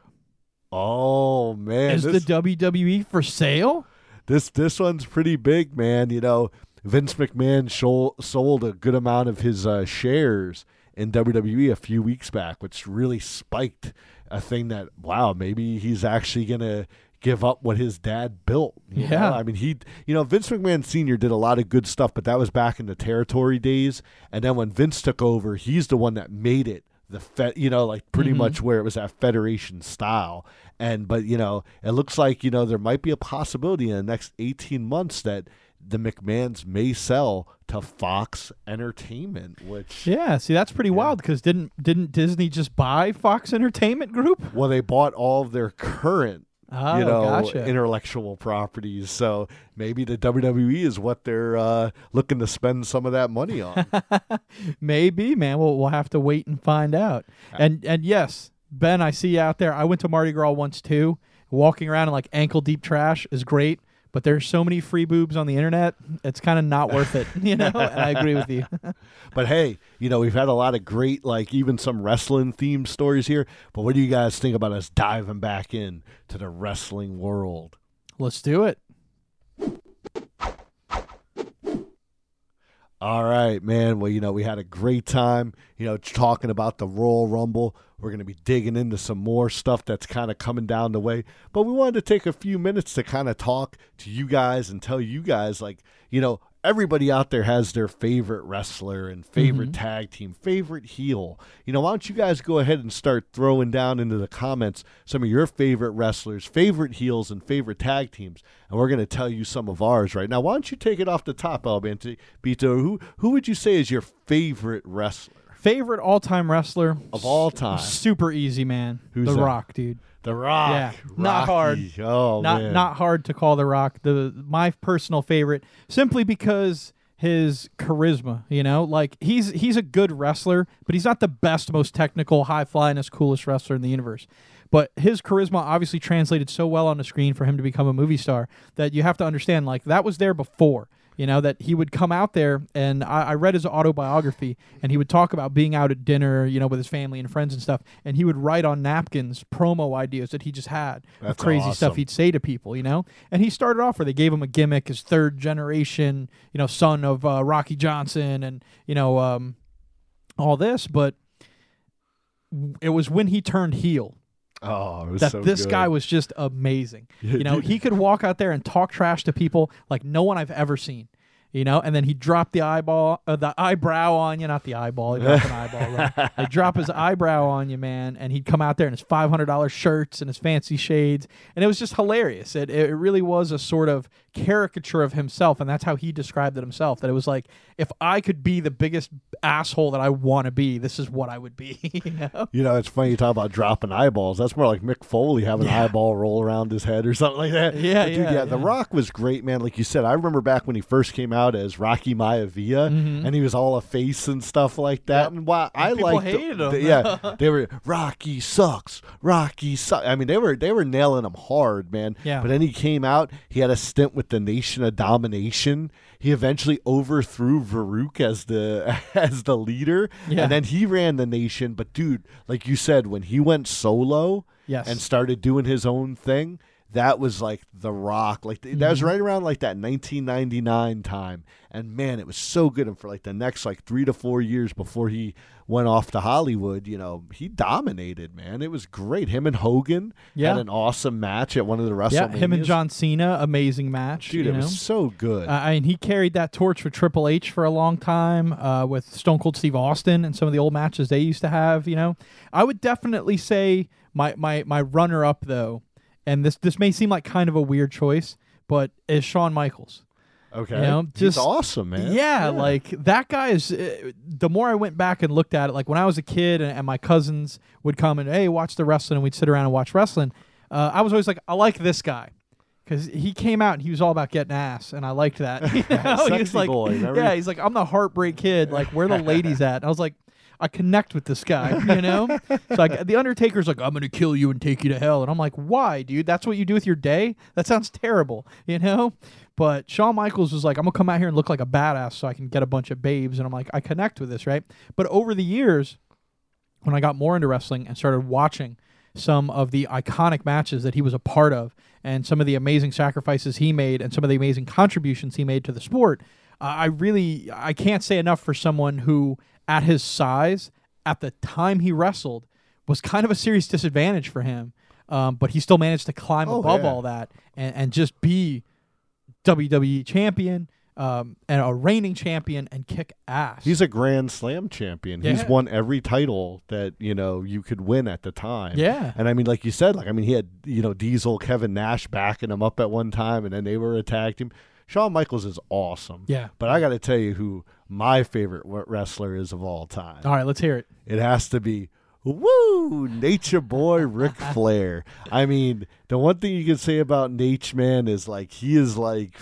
Oh man, Is this, the WWE for sale? this this one's pretty big, man. You know, Vince McMahon shol- sold a good amount of his uh, shares in WWE a few weeks back, which really spiked a thing that wow, maybe he's actually gonna give up what his dad built. Yeah. know? I mean, he, you know, Vince McMahon Sr. did a lot of good stuff, but that was back in the territory days. And then when Vince took over, he's the one that made it the Fed, you know, like pretty Mhm. much where it was at Federation style. And, but, you know, it looks like, you know, there might be a possibility in the next 18 months that the McMahons may sell to Fox Entertainment, which, Yeah, see that's pretty wild because didn't didn't Disney just buy Fox Entertainment Group? well, they bought all of their current Oh, you know, gotcha. intellectual properties. So maybe the WWE is what they're uh, looking to spend some of that money on. Maybe, man. We'll we'll have to wait and find out. And and yes, Ben, I see you out there. I went to Mardi Gras once too. Walking around in like ankle deep trash is great, but there's so many free boobs on the internet. It's kind of not worth it, you know. And I agree with you. but hey, you know, we've had a lot of great, like even some wrestling themed stories here. But what do you guys think about us diving back in to the wrestling world? Let's do it. All right, man. Well, you know, we had a great time, you know, talking about the Royal Rumble. We're going to be digging into some more stuff that's kind of coming down the way. But we wanted to take a few minutes to kind of talk to you guys and tell you guys, like, you know, everybody out there has their favorite wrestler and favorite mm-hmm. tag team, favorite heel. You know, why don't you guys go ahead and start throwing down into the comments some of your favorite wrestlers, favorite heels, and favorite tag teams? And we're going to tell you some of ours right now. Why don't you take it off the top, Alberto? Who, who would you say is your favorite wrestler? Favorite all time wrestler Of all time. Super easy, man. Who's the that? Rock, dude. The Rock. Yeah, not hard. Oh, not man. not hard to call the Rock the my personal favorite simply because his charisma. You know, like he's he's a good wrestler, but he's not the best, most technical, high flyingest, coolest wrestler in the universe. But his charisma obviously translated so well on the screen for him to become a movie star that you have to understand like that was there before. You know that he would come out there, and I, I read his autobiography, and he would talk about being out at dinner, you know, with his family and friends and stuff, and he would write on napkins promo ideas that he just had of That's crazy stuff he'd say to people, you know. And he started off where they gave him a gimmick, his third generation, you know, son of uh, Rocky Johnson, and you know, um, all this. But it was when he turned heel Oh, it was that so this good. guy was just amazing. You know, he could walk out there and talk trash to people like no one I've ever seen. You know, and then he'd drop the eyeball, uh, the eyebrow on you, not the eyeball. He'd drop an eyeball. Right? He'd drop his eyebrow on you, man, and he'd come out there in his five hundred dollars shirts and his fancy shades, and it was just hilarious. It it really was a sort of caricature of himself, and that's how he described it himself. That it was like, if I could be the biggest asshole that I want to be, this is what I would be. you know? You know, it's funny you talk about dropping eyeballs. That's more like Mick Foley having Yeah. an eyeball roll around his head or something like that. Yeah, dude, yeah, The yeah. Rock was great, man. Like you said, I remember back when he first came out as Rocky Maivia, Mhm. and he was all a face and stuff like that. Yep. And why I liked, hated him. yeah, they were Rocky sucks, Rocky sucks. I mean, they were they were nailing him hard, man. Yeah. But then he came out. He had a stint with the Nation of Domination. He eventually overthrew Faarooq as the as the leader, Yeah. and then he ran the nation. But dude, like you said, when he went solo Yes. and started doing his own thing, that was like the rock. Like th- that was Mm-hmm. right around like that 1999 time. And man, it was so good. And for like the next like three to four years before he went off to Hollywood, you know, he dominated. Man, it was great. Him and Hogan Yeah. had an awesome match at one of the WrestleManias. yeah, him and John Cena, amazing match. Dude, it know? was so good. Uh, I mean, he carried that torch for Triple H for a long time uh, with Stone Cold Steve Austin and some of the old matches they used to have. You know, I would definitely say my my my runner up though, and this this may seem like kind of a weird choice, but is Shawn Michaels. okay, you know, He's just- awesome, man. Yeah, like that guy is. Uh, the more I went back and looked at it, like when I was a kid and, and my cousins would come and hey, watch the wrestling, and we'd sit around and watch wrestling. Uh, I was always like, I like this guy because he came out and he was all about getting ass, and I liked that. You know? he was like, boy, yeah, he's like, I'm the heartbreak kid. Like, where the ladies at? And I was like. I connect with this guy, you know. so like, the Undertaker's like, I'm gonna kill you and take you to hell, and I'm like, why, dude? That's what you do with your day? That sounds terrible, you know. But Shawn Michaels was like, I'm gonna come out here and look like a badass so I can get a bunch of babes, and I'm like, I connect with this, right? But over the years, when I got more into wrestling and started watching some of the iconic matches that he was a part of and some of the amazing sacrifices he made and some of the amazing contributions he made to the sport, I really I can't say enough for someone who at his size at the time he wrestled was kind of a serious disadvantage for him. um, but he still managed to climb Oh, above yeah. all that and, and just be WWE champion um, and a reigning champion and kick ass. He's a Grand Slam champion. He's won every title that you know you could win at the time. yeah. And I mean, like you said, like I mean, he had you know Diesel, Kevin Nash backing him up at one time, and then they were attacked him. Shawn Michaels is awesome. Yeah. But I got to tell you who my favorite wrestler is of all time. All right, let's hear it. It has to be Woo! Nature Boy Ric Flair. I mean, the one thing you can say about Nature Man is like he is like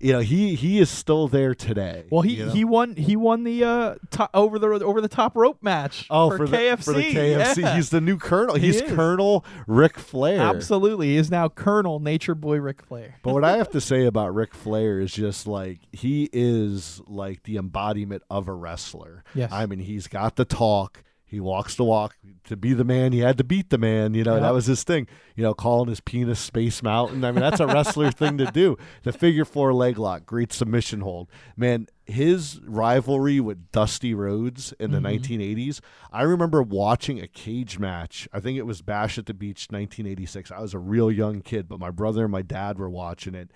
you know, he he is still there today. Well, he, you know? he won he won the uh to- over the over the top rope match. Oh, for, for, KFC. the for the KFC, Yeah. he's the new Colonel. He He's is. Colonel Ric Flair. absolutely he is now Colonel Nature Boy Ric Flair. But what I have to say about Ric Flair is just like he is like the embodiment of a wrestler. Yes. I mean, he's got the talk. He walks the walk. To be the man, he had to beat the man. You know, that was his thing. You know, calling his penis Space Mountain. I mean, that's a wrestler thing to do. The figure four leg lock, great submission hold. Man, his rivalry with Dusty Rhodes in the mm-hmm. 1980s. I remember watching a cage match. I think it was Bash at the Beach 1986. I was a real young kid, but my brother and my dad were watching it.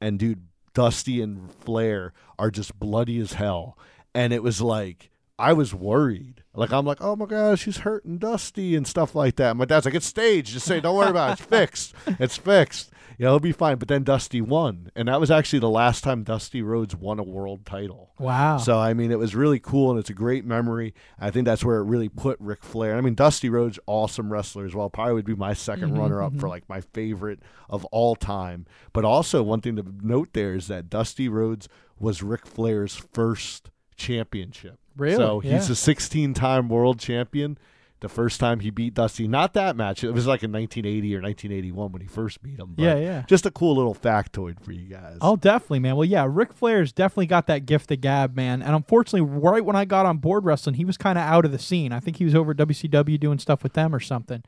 And dude, Dusty and Flair are just bloody as hell. And it was like, I was worried. Like I'm like, oh my gosh, he's and Dusty and stuff like that. My dad's like, it's staged. Just say, don't worry about it. It's fixed. It's fixed. You know, it'll be fine. But then Dusty won, and that was actually the last time Dusty Rhodes won a world title. Wow. So I mean, it was really cool, and it's a great memory. I think that's where it really put Ric Flair. I mean, Dusty Rhodes, awesome wrestler as well. Probably would be my 2nd mm-hmm, runner up mm-hmm. for like my favorite of all time. But also, one thing to note there is that Dusty Rhodes was Ric Flair's first championship. Really? So he's Yeah. a 16-time world champion. The first time he beat Dusty, not that match. It was like in 1980 or 1981 when he first beat him. but Yeah, yeah. Just a cool little factoid for you guys. Oh, definitely, man. Well, yeah, Ric Flair's definitely got that gift of gab, man. And unfortunately, right when I got on board wrestling, he was kind of out of the scene. I think he was over at WCW doing stuff with them or something.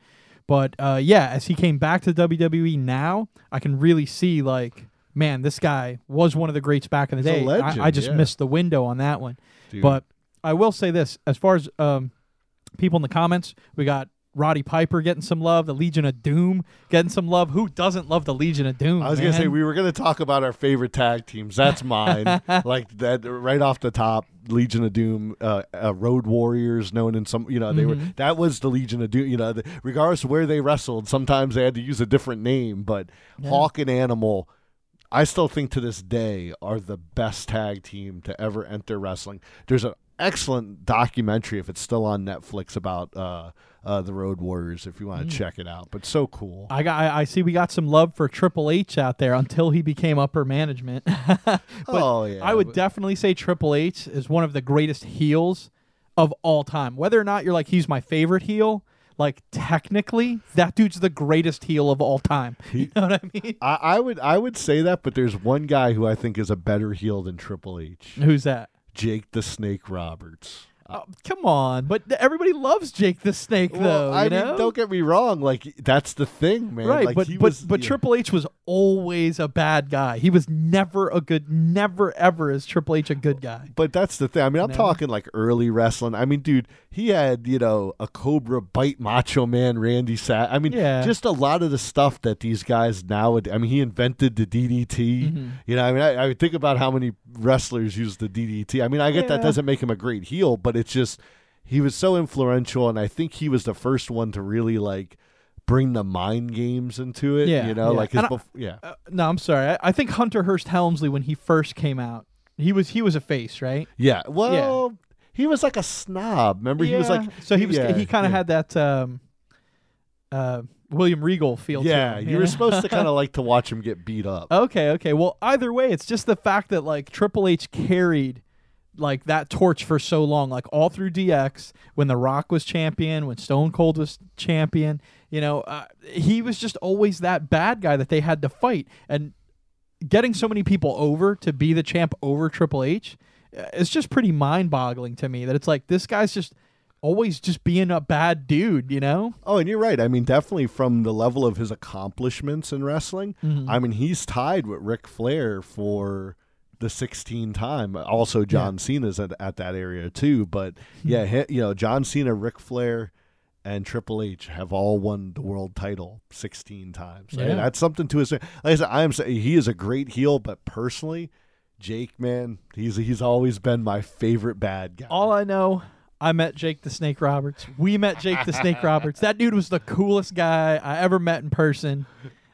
But uh, yeah, as he came back to WWE now, I can really see like, man, this guy was one of the greats back in the He's day. legend, I, I just yeah. missed the window on that one. Dude. But I will say this: as far as um, people in the comments, we got Roddy Piper getting some love, the Legion of Doom getting some love. Who doesn't love the Legion of Doom? I was gonna say we were gonna talk about our favorite tag teams. That's mine. like that right off the top, Legion of Doom, uh, uh, Road Warriors, known in some, you know, they were Mm-hmm. that was the Legion of Doom. You know, the, regardless of where they wrestled, sometimes they had to use a different name. But Hawk and Animal, I still think to this day are the best tag team to ever enter wrestling. There's an excellent documentary if it's still on Netflix about uh, uh, the Road Warriors if you want to check it out. But so cool. I got. I I see. We got some love for Triple H out there until he became upper management. oh yeah, I would but- definitely say Triple H is one of the greatest heels of all time. Whether or not you're like he's my favorite heel, like technically that dude's the greatest heel of all time. you know what I mean? I, I would I would say that, but there's one guy who I think is a better heel than Triple H. Who's that? Jake the Snake Roberts. Oh, come on, but everybody loves Jake the Snake, though. I you mean, don't get me wrong. Like that's the thing, man. right, Like, but he but was, but yeah. Triple H was always a bad guy. He was never a good, never ever is Triple H a good guy. But that's the thing. I mean, I'm No. talking like early wrestling. I mean, dude, he had you know a Cobra bite Macho Man Randy Sat. I mean, Yeah. just a lot of the stuff that these guys now. I mean, he invented the DDT. Mm-hmm. You know, I mean, I, I think about how many wrestlers use the DDT. I mean, I get that doesn't make him a great heel, but it's just he was so influential, and I think he was the first one to really like bring the mind games into it. Yeah, you know, yeah. like his I- bef- yeah. Uh, no, I'm sorry. I, I think Hunter Hearst Helmsley when he first came out, he was he was a face, right? Yeah. Well, yeah. he was like a snob. Remember, he was like so he was yeah, he kind of yeah. had that um, uh, William Regal feel. Yeah, to him, you were supposed to kind of like to watch him get beat up. Okay, okay. Well, either way, it's just the fact that like Triple H carried like that torch for so long, like all through DX when The Rock was champion, when Stone Cold was champion. You know, uh, he was just always that bad guy that they had to fight, and getting so many people over to be the champ over Triple H, uh, it's just pretty mind-boggling to me that it's like this guy's just always just being a bad dude. You know? Oh, and you're right. I mean, definitely from the level of his accomplishments in wrestling, Mm-hmm. I mean, he's tied with Ric Flair for the 16 time. Also, John Cena's at, at that area too. But Hmm. yeah, he, you know, John Cena, Ric Flair, and Triple H have all won the world title 16 times. Yeah. And that's something to his. Like I said, I am saying he is a great heel, but personally, Jake, man, he's he's always been my favorite bad guy. All I know, I met Jake the Snake Roberts. We met Jake the Snake Roberts. That dude was the coolest guy I ever met in person.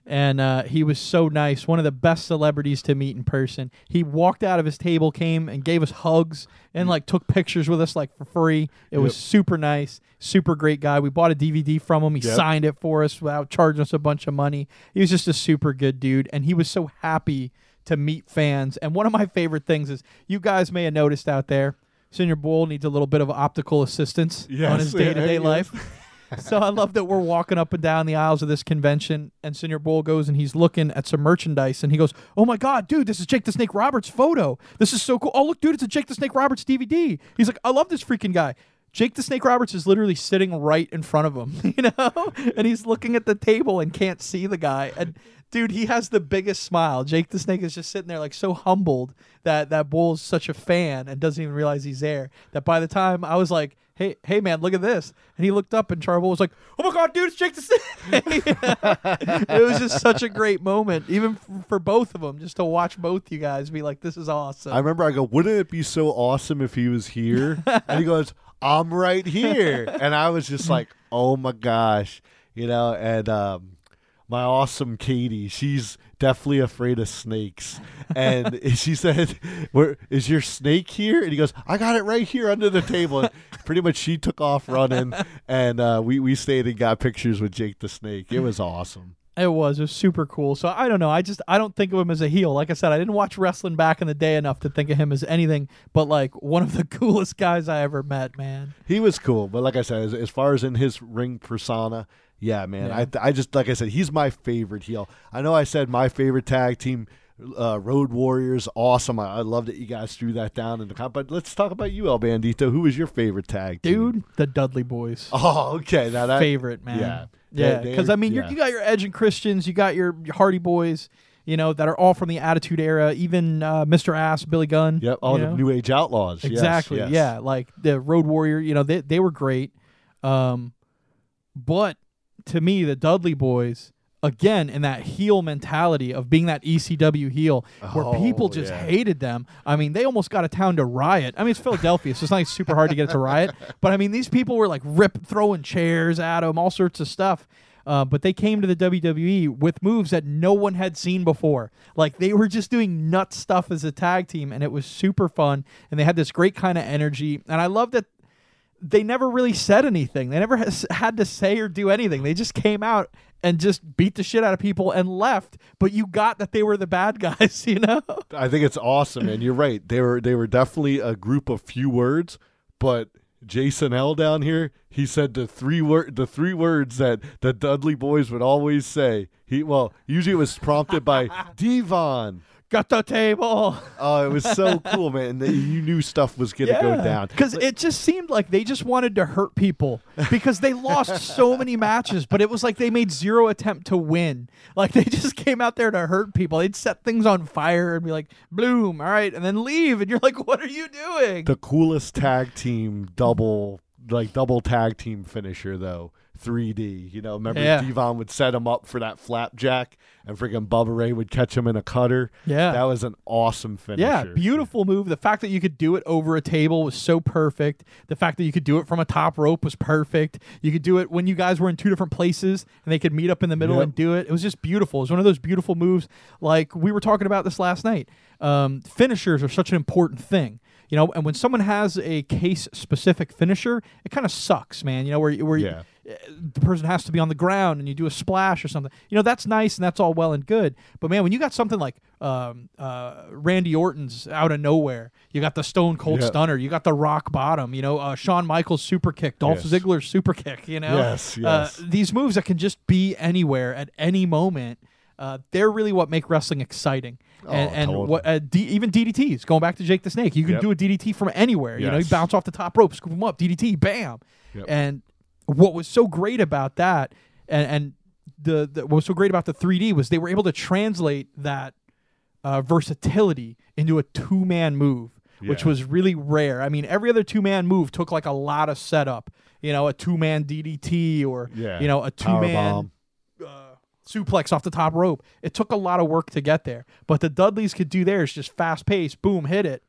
And uh, he was so nice, one of the best celebrities to meet in person. He walked out of his table, came and gave us hugs, and like took pictures with us like for free. It was Yep. super nice, super great guy. We bought a DVD from him. He Yep. signed it for us without charging us a bunch of money. He was just a super good dude, and he was so happy to meet fans. And one of my favorite things is you guys may have noticed out there, Senior Bull needs a little bit of optical assistance on Yes, his day to day yes. life. So I love that we're walking up and down the aisles of this convention, and Senior Bull goes and he's looking at some merchandise, and he goes, "Oh my God, dude, this is Jake the Snake Roberts photo. This is so cool. Oh look, dude, it's a Jake the Snake Roberts DVD." He's like, "I love this freaking guy." Jake the Snake Roberts is literally sitting right in front of him, you know, and he's looking at the table and can't see the guy. And dude, he has the biggest smile. Jake the Snake is just sitting there like so humbled that that Bull's such a fan and doesn't even realize he's there. That by the time I was like, "Hey, hey, man, look at this," and he looked up and Charboil was like, "Oh my God, dude, it's Jake the Snake!" it was just such a great moment, even for both of them, just to watch both you guys be like, "This is awesome." I remember I go, wouldn't it be so awesome if he was here? and he goes, I'm right here. And I was just like, oh my gosh, you know, and um, my awesome Katie, she's definitely afraid of snakes. And she said, Where is your snake here? And he goes, I got it right here under the table. And pretty much she took off running and uh, we, we stayed and got pictures with Jake the Snake. It was awesome. It was. It was super cool. So I don't know. I just I don't think of him as a heel. Like I said, I didn't watch wrestling back in the day enough to think of him as anything but like one of the coolest guys I ever met, man. He was cool, but like I said, as, as far as in his ring persona, yeah, man, Yeah. I I just like I said, he's my favorite heel. I know I said my favorite tag team, uh, Road Warriors, awesome. I, I love that you guys threw that down in the comp. But let's talk about you, El Bandito. Who was your favorite tag team? Dude, the Dudley Boys. Oh, okay. Now that favorite, man. yeah. Yeah, because I mean, yeah. you got your Edge and Christians, you got your, your Hardy Boys, you know, that are all from the Attitude Era. Even uh, Mr. Ass, Billy Gunn. Yep, all the know? New Age Outlaws. Yes, Exactly. yes. Yeah, like the Road Warrior. You know, they they were great. Um, but to me, the Dudley Boys again in that heel mentality of being that ECW heel, where Oh, people just yeah. hated them. I mean, they almost got a town to riot. I mean, it's Philadelphia, so it's not super hard to get it to riot. But I mean, these people were like rip throwing chairs at them, all sorts of stuff. Uh, but they came to the WWE with moves that no one had seen before. Like they were just doing nut stuff as a tag team, and it was super fun. And they had this great kind of energy. And I love that they never really said anything. They never has, had to say or do anything. They just came out and just beat the shit out of people and left. But you got that they were the bad guys, you know? I think it's awesome, and you're right. They were they were definitely a group of few words, but Jason L down here, he said the three word the three words that the Dudley boys would always say. He well, usually it was prompted by Devon. Got the table. Oh, it was so cool, man. And you knew stuff was gonna go down. Because it just seemed like they just wanted to hurt people because they lost so many matches, but it was like they made zero attempt to win. Like they just came out there to hurt people. They'd set things on fire and be like, bloom, all right, and then leave. And you're like, what are you doing? the coolest tag team double like double tag team finisher though 3D you know remember Yeah. Devon would set him up for that flapjack and freaking Bubba Ray would catch him in a cutter Yeah. that was an awesome finisher Yeah, beautiful move. The fact that you could do it over a table was so perfect. The fact that you could do it from a top rope was perfect. You could do it when you guys were in two different places and they could meet up in the middle Yep. and do it. It was just beautiful. It was one of those beautiful moves. Like we were talking about this last night. Um, finishers are such an important thing. You know, and when someone has a case specific finisher, it kind of sucks, man. You know, where where Yeah. The person has to be on the ground and you do a splash or something. You know, that's nice and that's all well and good. But man, when you got something like um, uh, Randy Orton's out of nowhere, you got the Stone Cold. Stunner, you got the Rock Bottom, you know, uh, Shawn Michaels super kick, Dolph Yes. Ziggler's super kick, you know, Yes, Uh, these moves that can just be anywhere at any moment. Uh, they're really what make wrestling exciting, and, Oh, and totally. what uh, D, even DDTs. Going back to Jake the Snake, you can Yep. do a DDT from anywhere. You know, you bounce off the top rope, scoop them up, DDT, bam. Yep. And what was so great about that, and, and the, the what was so great about the 3D was they were able to translate that uh, versatility into a two man move, which Yeah. was really rare. I mean, every other two man move took like a lot of setup. you know, a two man DDT or Yeah. you know, a two man uh, suplex off the top rope. It took a lot of work to get there, but the Dudleys could do theirs just fast paced, boom, hit it,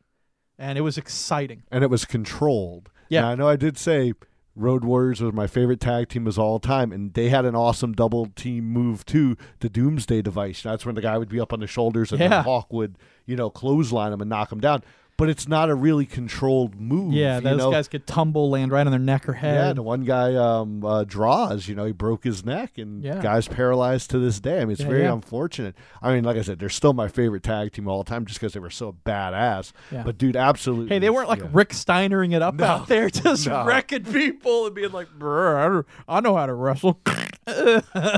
and it was exciting. and it was controlled. Yeah. Now, I know I did say Road Warriors was my favorite tag team of all time, and they had an awesome double team move too, the Doomsday device. That's when the guy would be up on the shoulders and Yeah. then Hawk would, you know, clothesline him and knock him down. But it's not a really controlled move. Yeah, those know? guys could tumble, land right on their neck or head. Yeah, the one guy um, uh, Droz. You know, he broke his neck, and Yeah. guy's paralyzed to this day. I mean, it's Yeah, very yeah. unfortunate. I mean, like I said, they're still my favorite tag team of all time, just because they were so badass. But dude, absolutely. Hey, they weren't like. Rick Steinering it up No. out there, just No. wrecking people and being like, "Brr, I, don't- I know how to wrestle.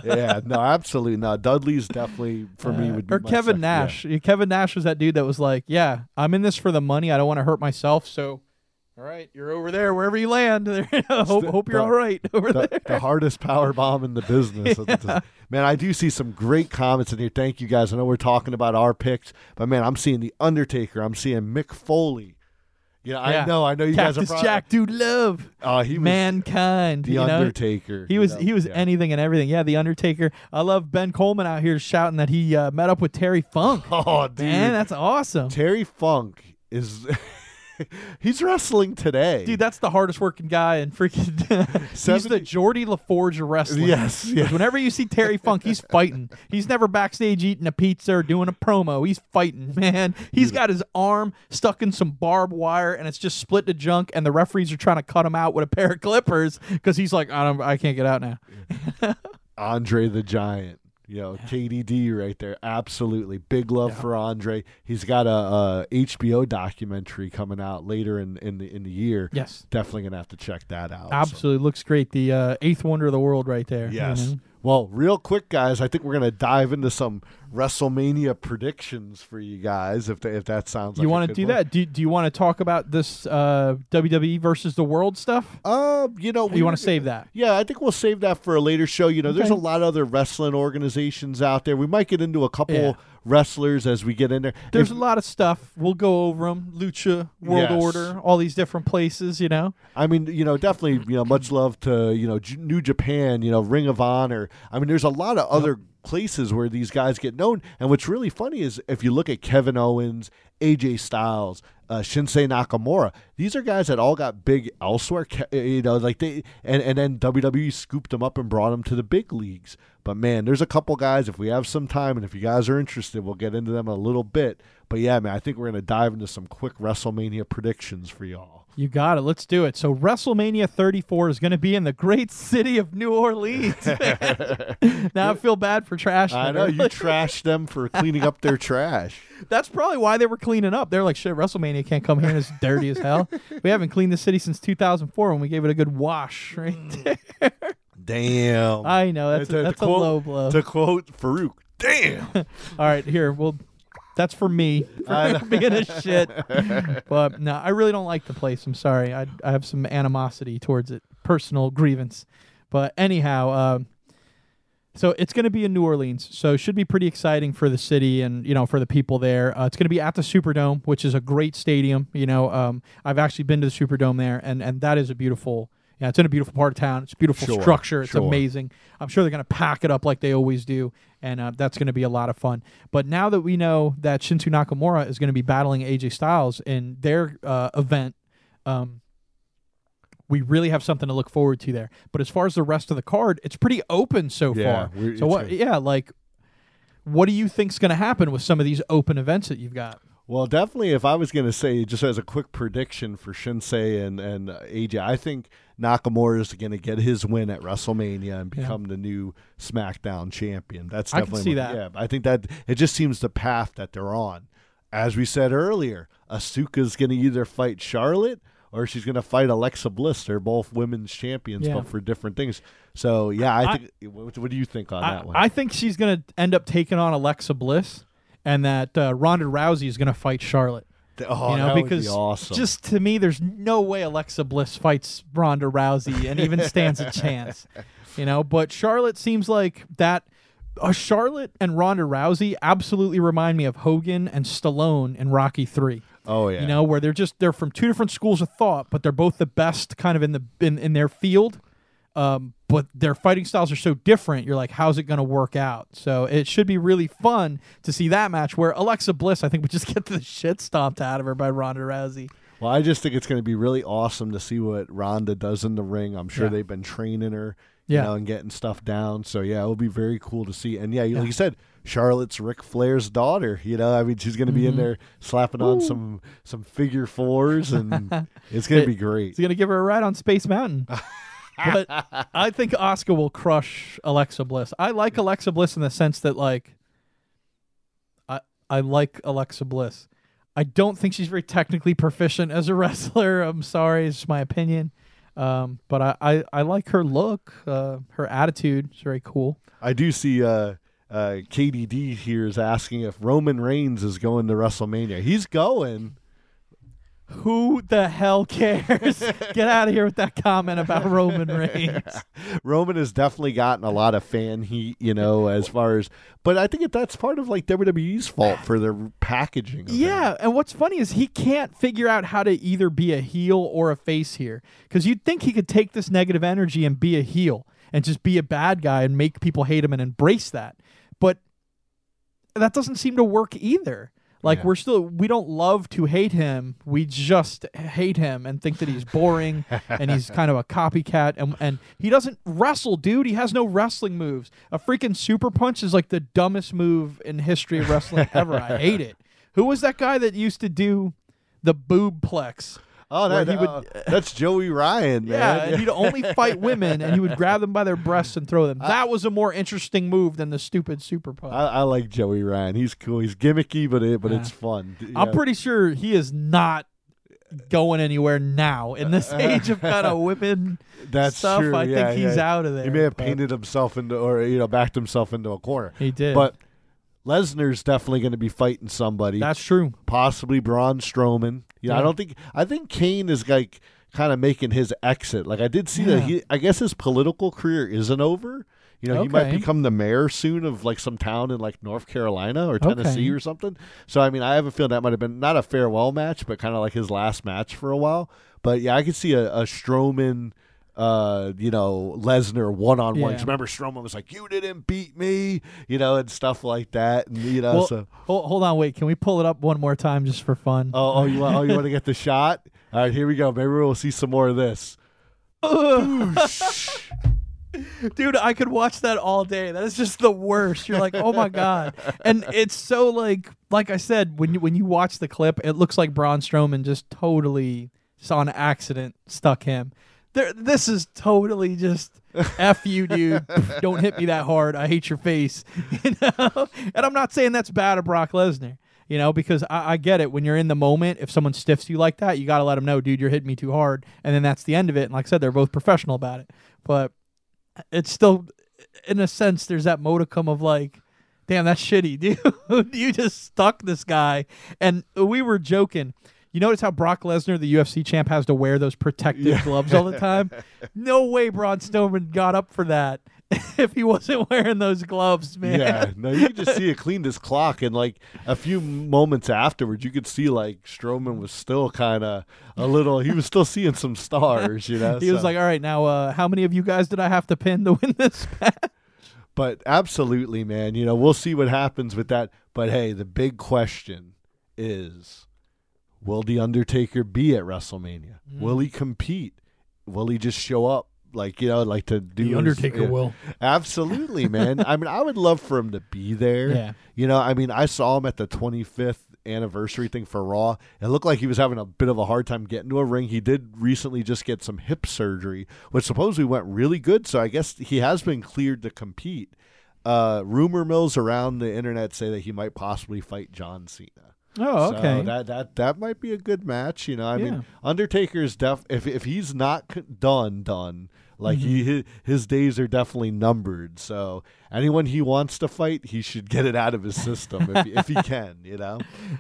yeah, no, absolutely no. Dudley's definitely for me would be or Kevin second- yeah. Nash. Kevin Nash was that dude that was like, "Yeah, I'm in this for the money. I don't want to hurt myself. So, all right, you're over there wherever you land. hope, the- hope you're the- all right over there." The, the hardest power bomb in the business. Man, I do see some great comments in here. Thank you guys. I know we're talking about our picks, but man, I'm seeing the Undertaker. I'm seeing Mick Foley. You know, Yeah. I know, I know you guys Cactus are probably, Jack, dude, love Oh, he was mankind. the you know? Undertaker. He you was know? he was Yeah. anything and everything. Yeah, the Undertaker. I love Ben Coleman out here shouting that he uh, met up with Terry Funk. Oh, dude. Man, that's awesome. Terry Funk is he's wrestling today. Dude, that's the hardest working guy in freaking. he's the Geordi La Forge of wrestling. Yes. 'Cause Whenever you see Terry Funk, he's fighting. He's never backstage eating a pizza or doing a promo. He's fighting, man. He's got his arm stuck in some barbed wire and it's just split to junk. And the referees are trying to cut him out with a pair of clippers because he's like, I don't, I can't get out now. Andre the Giant. You know, KDD right there. Absolutely. Big love for Andre. He's got a, a HBO documentary coming out later in, in the in the year. Yes, Definitely gonna have to check that out. So, absolutely looks great. The uh, eighth wonder of the world, right there. you Yes. know? Well, real quick, guys, I think we're gonna dive into some WrestleMania predictions for you guys. If if that sounds like you want want to do that? Do, do you want to talk about this uh, WWE versus the world stuff? Uh, you know, Or we you want to save that? Yeah, I think we'll save that for a later show. You know, there's a lot of other wrestling organizations out there. We might get into a couple Yeah. Wrestlers as we get in there. There's If- a lot of stuff. We'll go over them. Lucha, World Yes. Order, all these different places. You know. I mean, you know, definitely, you know, much love to, you know, J- New Japan, you know, Ring of Honor. I mean, there's a lot of other places where these guys get known. And what's really funny is if you look at Kevin Owens, AJ Styles, uh, Shinsuke Nakamura, these are guys that all got big elsewhere. You know, like they, and, and then WWE scooped them up and brought them to the big leagues. But man, there's a couple guys, if we have some time and if you guys are interested, we'll get into them a little bit. But yeah, man, I think we're going to dive into some quick WrestleMania predictions for y'all. You got it. Let's do it. So WrestleMania 34 is going to be in the great city of New Orleans. now I feel bad for trash. I know you trashed them for cleaning up their trash. That's probably why they were cleaning up. They're like, shit, WrestleMania can't come here and it's dirty as hell. We haven't cleaned the city since 2004 when we gave it a good wash right mm. there. Damn. I know that's a, that's a quote- low blow. To quote Faarooq, damn. All right, here. Well, that's for me for being a shit. But no, I really don't like the place. I'm sorry. I I have some animosity towards it, personal grievance. But anyhow, um, so it's going to be in New Orleans. So it should be pretty exciting for the city and you know for the people there. Uh, it's going to be at the Superdome, which is a great stadium. You know, um, I've actually been to the Superdome there, and and that is a beautiful. Yeah, it's in a beautiful part of town. It's a beautiful Sure, structure. It's sure. amazing. I'm sure they're going to pack it up like they always do, and uh, that's going to be a lot of fun. But now that we know that Shinsuke Nakamura is going to be battling AJ Styles in their uh, event, um, we really have something to look forward to there. But as far as the rest of the card, it's pretty open so Yeah, far. So what? a- Yeah, like, what do you think's going to happen with some of these open events that you've got? Well, definitely, if I was going to say, just as a quick prediction for Shinsuke and, and uh, AJ, I think Nakamura is going to get his win at WrestleMania and Yeah. become the new SmackDown champion. That's I can definitely see my- that. Yeah, I think that it just seems the path that they're on. As we said earlier, Asuka's going to either fight Charlotte or she's going to fight Alexa Bliss. They're both women's champions, Yeah. but for different things. So, yeah, I I- think. what, what do you think on I, that one? I think she's going to end up taking on Alexa Bliss, and that uh, Ronda Rousey is going to fight Charlotte. Oh, you know, that would because be awesome. just to me, there's no way Alexa Bliss fights Ronda Rousey and even stands a chance. You know, but Charlotte seems like that. Uh, Charlotte and Ronda Rousey absolutely remind me of Hogan and Stallone in Rocky Three. Oh yeah. You know, where they're just they're from two different schools of thought, but they're both the best kind of in the in, in their field. Um, but their fighting styles are so different. You're like, how's it going to work out? So it should be really fun to see that match where Alexa Bliss, I think, would just get the shit stomped out of her by Ronda Rousey. Well, I just think it's going to be really awesome to see what Ronda does in the ring. I'm sure Yeah. they've been training her, you Yeah. know, and getting stuff down. So yeah, it'll be very cool to see. And yeah, like you said, Charlotte's Ric Flair's daughter. You know, I mean, she's going to be in Mhm. there slapping on some some figure fours, and it's going to It- be great. He's going to give her a ride on Space Mountain. but I think Asuka will crush Alexa Bliss. I like Alexa Bliss in the sense that like I I like Alexa Bliss. I don't think she's very technically proficient as a wrestler. I'm sorry, it's just my opinion. Um, but I, I, I like her look, uh, her attitude is very cool. I do see. uh uh, KDD here is asking if Roman Reigns is going to WrestleMania. He's going. Who the hell cares? Get out of here with that comment about Roman Reigns. Roman has definitely gotten a lot of fan heat, you know, as far as. But I think that's part of like WWE's fault for their packaging. Of Yeah, and what's funny is he can't figure out how to either be a heel or a face here. Because you'd think he could take this negative energy and be a heel and just be a bad guy and make people hate him and embrace that. But that doesn't seem to work either. Like Yeah. we're still we don't love to hate him. We just hate him and think that he's boring and he's kind of a copycat and and he doesn't wrestle, dude. He has no wrestling moves. A freaking super punch is like the dumbest move in history of wrestling ever. I hate it. Who was that guy that used to do the boob plex? Oh, that, he would- uh, that's Joey Ryan, Yeah, man. and he'd only fight women and he would grab them by their breasts and throw them. That was a more interesting move than the stupid super punch. I, I like Joey Ryan. He's cool. He's gimmicky, but it, but Yeah. it's fun. I'm Yeah. pretty sure he is not going anywhere now in this age of kind of whipping That's stuff. true. I yeah, think he's yeah. out of there. He may have but painted himself into, or you know, backed himself into a corner. He did. But Lesnar's definitely going to be fighting somebody. that's true. possibly Braun Strowman. You know, I don't think I think Kane is like kind of making his exit. Like I did see Yeah. that he I guess his political career isn't over. You know, he might become the mayor soon of like some town in like North Carolina or Tennessee Okay. or something. So I mean, I have a feeling that might have been not a farewell match, but kind of like his last match for a while. But yeah, I could see a, a Strowman uh, you know, Lesnar one on one. Remember, Strowman was like, "You didn't beat me," you know, and stuff like that. And you know, Well, so hold, hold on, wait. Can we pull it up one more time just for fun? Oh, oh, you want? Oh, you want to get the shot? All right, here we go. Maybe we'll see some more of this. Dude, I could watch that all day. That is just the worst. You're like, oh my god, and it's so like, like I said, when you when you watch the clip, it looks like Braun Strowman just totally, just on accident, stuck him. There, this is totally just f you, dude. Don't hit me that hard. I hate your face. You know, and I'm not saying that's bad of Brock Lesnar. You know, because I, I get it. When you're in the moment, if someone stiffs you like that, you got to let them know, dude, you're hitting me too hard. And then that's the end of it. And like I said, they're both professional about it. But it's still, in a sense, there's that modicum of like, damn, that's shitty, dude. you just stuck this guy. And we were joking. You notice how Brock Lesnar, the UFC champ, has to wear those protective Yeah. gloves all the time? No way Braun Strowman got up for that if he wasn't wearing those gloves, man. Yeah, no, you could just see it cleaned his clock, and like a few moments afterwards, you could see like Strowman was still kind of a little. He was still seeing some stars, you know. He was like, "All right, now, uh, how many of you guys did I have to pin to win this match?" but absolutely, man. You know, we'll see what happens with that. But hey, the big question is, will the Undertaker be at WrestleMania? Mm. Will he compete? Will he just show up? Like you know, like to do his- yeah. will. Absolutely, man. I mean, I would love for him to be there. Yeah. You know, I mean, I saw him at the 25th anniversary thing for Raw. It looked like he was having a bit of a hard time getting to a ring. He did recently just get some hip surgery, which supposedly went really good. So I guess he has been cleared to compete. Uh, rumor mills around the internet say that he might possibly fight John Cena. Oh, So okay. that that that might be a good match. You know, I Yeah. mean, Undertaker's def if if he's not c- done done. Like Mm-hmm. he his, his days are definitely numbered. So anyone he wants to fight, he should get it out of his system if, if he can. You know,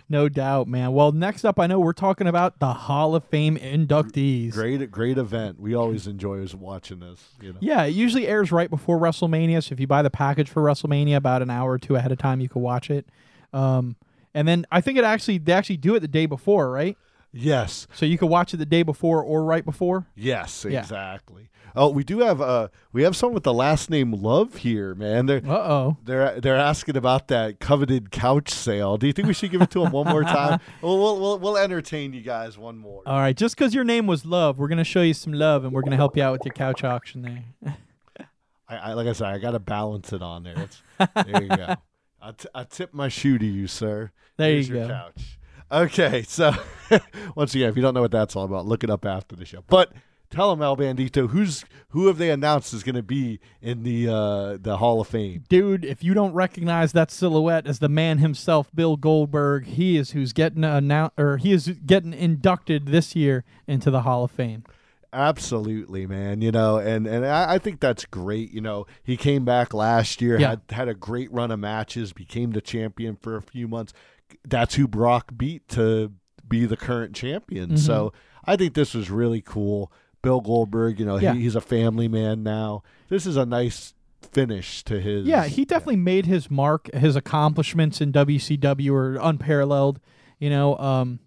no doubt, man. Well, next up, I know we're talking about the Hall of Fame inductees. great great event. We always enjoy watching this. You know, Yeah, it usually airs right before WrestleMania. So if you buy the package for WrestleMania about an hour or two ahead of time, you can watch it. Um, And then I think it actually they actually do it the day before, right? Yes, So you could watch it the day before or right before. yes, Yeah. exactly. Oh, we do have uh we have someone with the last name Love here, man. They're Uh oh. they're they're asking about that coveted couch sale. Do you think we should give it to them one more time? Well, we'll we'll, we'll entertain you guys one more. All right, just because your name was Love, we're gonna show you some love, and we're gonna help you out with your couch auction there. I, I like I said, I got to balance it on there. It's, there you go. I, t- I tip my shoe to you, sir. There Here's you your go. couch. Okay, so once again, if you don't know what that's all about, look it up after the show. But tell them, El Bandito, who's who have they announced is going to be in the uh, the Hall of Fame? Dude, if you don't recognize that silhouette as the man himself, Bill Goldberg, he is who's getting announced, or he is getting inducted this year into the Hall of Fame. Absolutely, man. You know, and and I, I think that's great. You know, he came back last year, Yeah. had had a great run of matches, became the champion for a few months. That's who Brock beat to be the current champion. Mm-hmm. So I think this was really cool. Bill Goldberg, you know, Yeah. he, he's a family man now. This is a nice finish to his. Yeah, he definitely made his mark. His accomplishments in WCW are unparalleled. You know, um,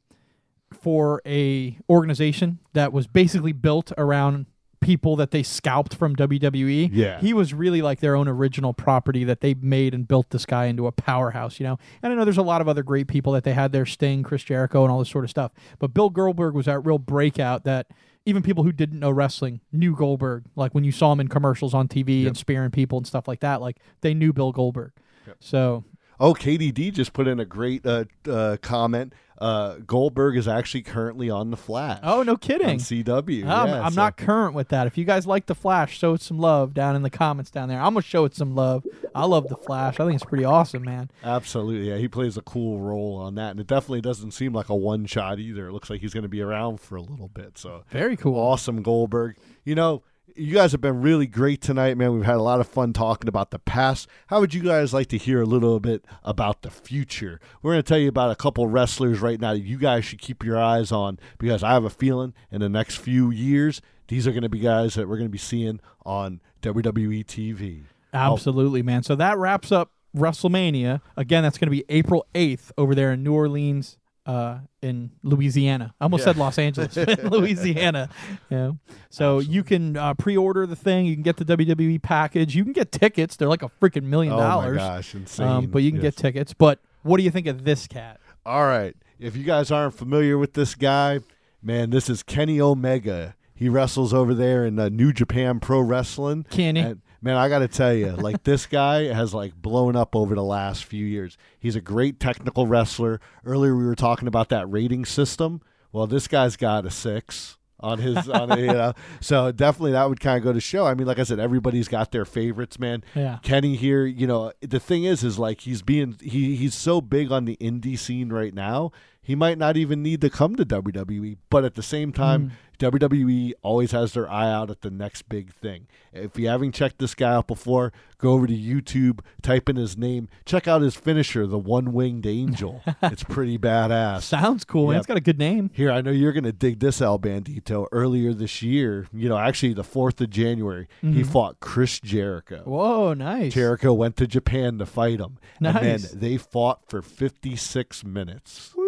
for a organization that was basically built around people that they scalped from WWE. Yeah. he was really like their own original property that they made and built this guy into a powerhouse. You know, and I know there's a lot of other great people that they had there, Sting, Chris Jericho, and all this sort of stuff. But Bill Goldberg was that real breakout that. Even people who didn't know wrestling knew Goldberg. Like when you saw him in commercials on TV and spearing people and stuff like that, like they knew Bill Goldberg. So Oh, KDD just put in a great uh, uh, comment. Uh, Goldberg is actually currently on the Flash. Oh, no kidding. CW. I'm, Yeah, I'm so- not current with that. If you guys like the Flash, show it some love down in the comments down there. I'm gonna show it some love. I love the Flash. I think it's pretty awesome, man. Absolutely, yeah. He plays a cool role on that, and it definitely doesn't seem like a one shot either. It looks like he's going to be around for a little bit. So Very cool. awesome, Goldberg. You know, you guys have been really great tonight, man. We've had a lot of fun talking about the past. How would you guys like to hear a little bit about the future? We're going to tell you about a couple wrestlers right now that you guys should keep your eyes on because I have a feeling in the next few years these are going to be guys that we're going to be seeing on WWE TV. Oh. Absolutely, man. So that wraps up WrestleMania. Again, that's going to be April 8th over there in New Orleans, uh, in Louisiana. I almost Yeah. said Los Angeles, Louisiana. You know? So you can uh, pre-order the thing. You can get the WWE package. You can get tickets. They're like a freaking million Oh my dollars. gosh, insane! Um, but you can Yes. get tickets. But what do you think of this cat? All right. If you guys aren't familiar with this guy, man, this is Kenny Omega. He wrestles over there in uh, New Japan Pro Wrestling. Kenny. And, man, I got to tell you, like this guy has like blown up over the last few years. He's a great technical wrestler. Earlier we were talking about that rating system. Well, this guy's got a six on his on you know. So definitely that would kind of go to show. I mean, like I said, everybody's got their favorites, man. Yeah. Kenny here, you know, the thing is, is like he's being he he's so big on the indie scene right now. He might not even need to come to WWE, but at the same time, mm. WWE always has their eye out at the next big thing. If you haven't checked this guy out before, go over to YouTube, type in his name, check out his finisher, the one winged angel. it's pretty badass. Sounds cool, man. Yep. It's got a good name. Here, I know you're going to dig this, El Bandito. Earlier this year, you know, actually the 4th of January, he mm-hmm. fought Chris Jericho. Whoa, nice. Jericho went to Japan to fight him. And man, Nice. they fought for 56 minutes. Woo,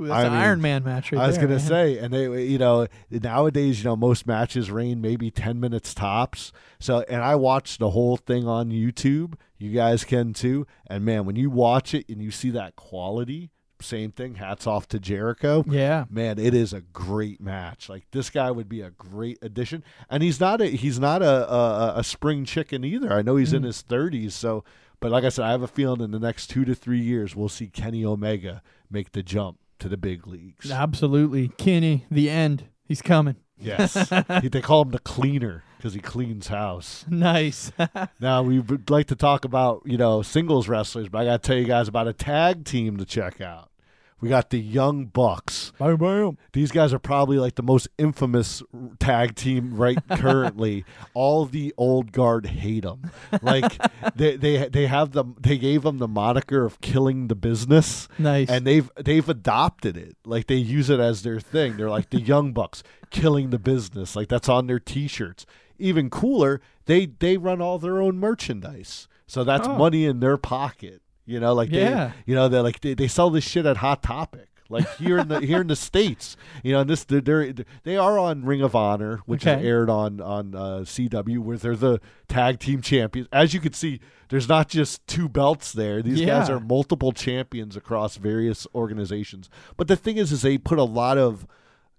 that's I an mean, Iron Man match right I was there, gonna man. say, and they, you know, nowadays, you know, most matches reign maybe ten minutes tops. So, and I watched the whole thing on YouTube. You guys can too. And man, when you watch it and you see that quality, same thing. Hats off to Jericho. Yeah. Man, it is a great match. Like this guy would be a great addition, and he's not a he's not a a, a spring chicken either. I know he's Mm. in his thirties, so. But like I said, I have a feeling in the next two to three years we'll see Kenny Omega make the jump to the big leagues. Absolutely. Kenny, the end. He's coming. Yes, they call him the cleaner because he cleans house. Nice. Now we would like to talk about you know singles wrestlers, but I got to tell you guys about a tag team to check out. We got the Young Bucks. bam, bam. These guys are probably like the most infamous tag team right currently. All the old guard hate them. Like they they they have them. They gave them the moniker of killing the business. Nice. and they've they've adopted it. Like they use it as their thing. They're like the Young Bucks killing the business. Like that's on their T-shirts. Even cooler, they they run all their own merchandise. So that's Oh. money in their pocket. You know, like Yeah. they, you know, they're like they, they sell this shit at Hot Topic. Like here in the here in the states, you know, and this they're, they're they are on Ring of Honor, which is aired on on uh, CW, where they're the tag team champions. As you can see, there's not just two belts there; these guys are multiple champions across various organizations. But the thing is, is they put a lot of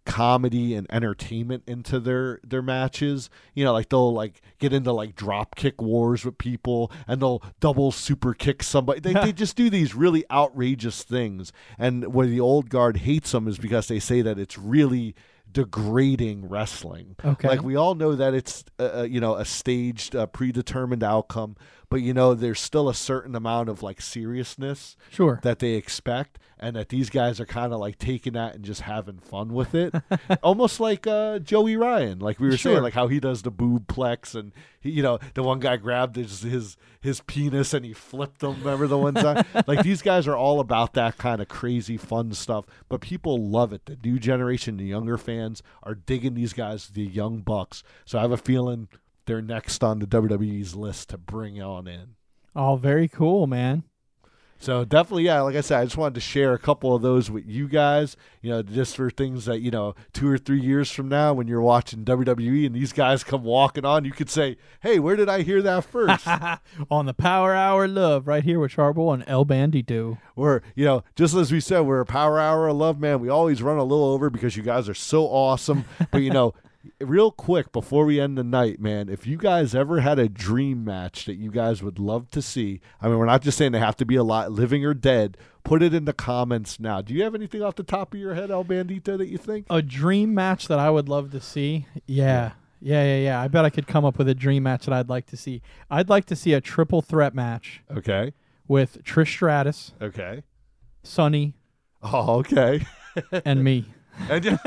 comedy and entertainment into their their matches. You know, like they'll like get into like drop kick wars with people and they'll double super kick somebody. They they just do these really outrageous things. And where the old guard hates them is because they say that it's really degrading wrestling. Okay. Like we all know that it's uh, uh, you know a staged uh, predetermined outcome, but you know there's still a certain amount of like seriousness Sure. that they expect and that these guys are kind of like taking that and just having fun with it. Almost like uh, joey ryan. Like we were Sure. saying like how he does the boob plex and he, you know the one guy grabbed his, his his penis and he flipped them. Remember the one time like these guys are all about that kind of crazy fun stuff but people love it. The new generation the younger fans are digging these guys the young bucks. So i have a feeling they're next on the wwe's list to bring on in oh, very cool, man. so definitely, yeah. Like I said, I just wanted to share a couple of those with you guys. You know, just for things that you know, two or three years from now, when you're watching WWE and these guys come walking on, you could say, "Hey, where did I hear that first? On the Power Hour Love, right here with Charboil and El Bandito. or you know, just as we said, we're a power hour of love, man. We always run a little over because you guys are so awesome. but you know. Real quick before we end the night, man, if you guys ever had a dream match that you guys would love to see, I mean, we're not just saying they have to be alive, living or dead. Put it in the comments now. Do you have anything off the top of your head, El Bandito, that you think? A dream match that I would love to see. Yeah. Yeah, yeah, yeah. I bet I could come up with a dream match that I'd like to see. I'd like to see a triple threat match Okay. with Trish Stratus, Okay. Sonny, Oh, okay. and me. And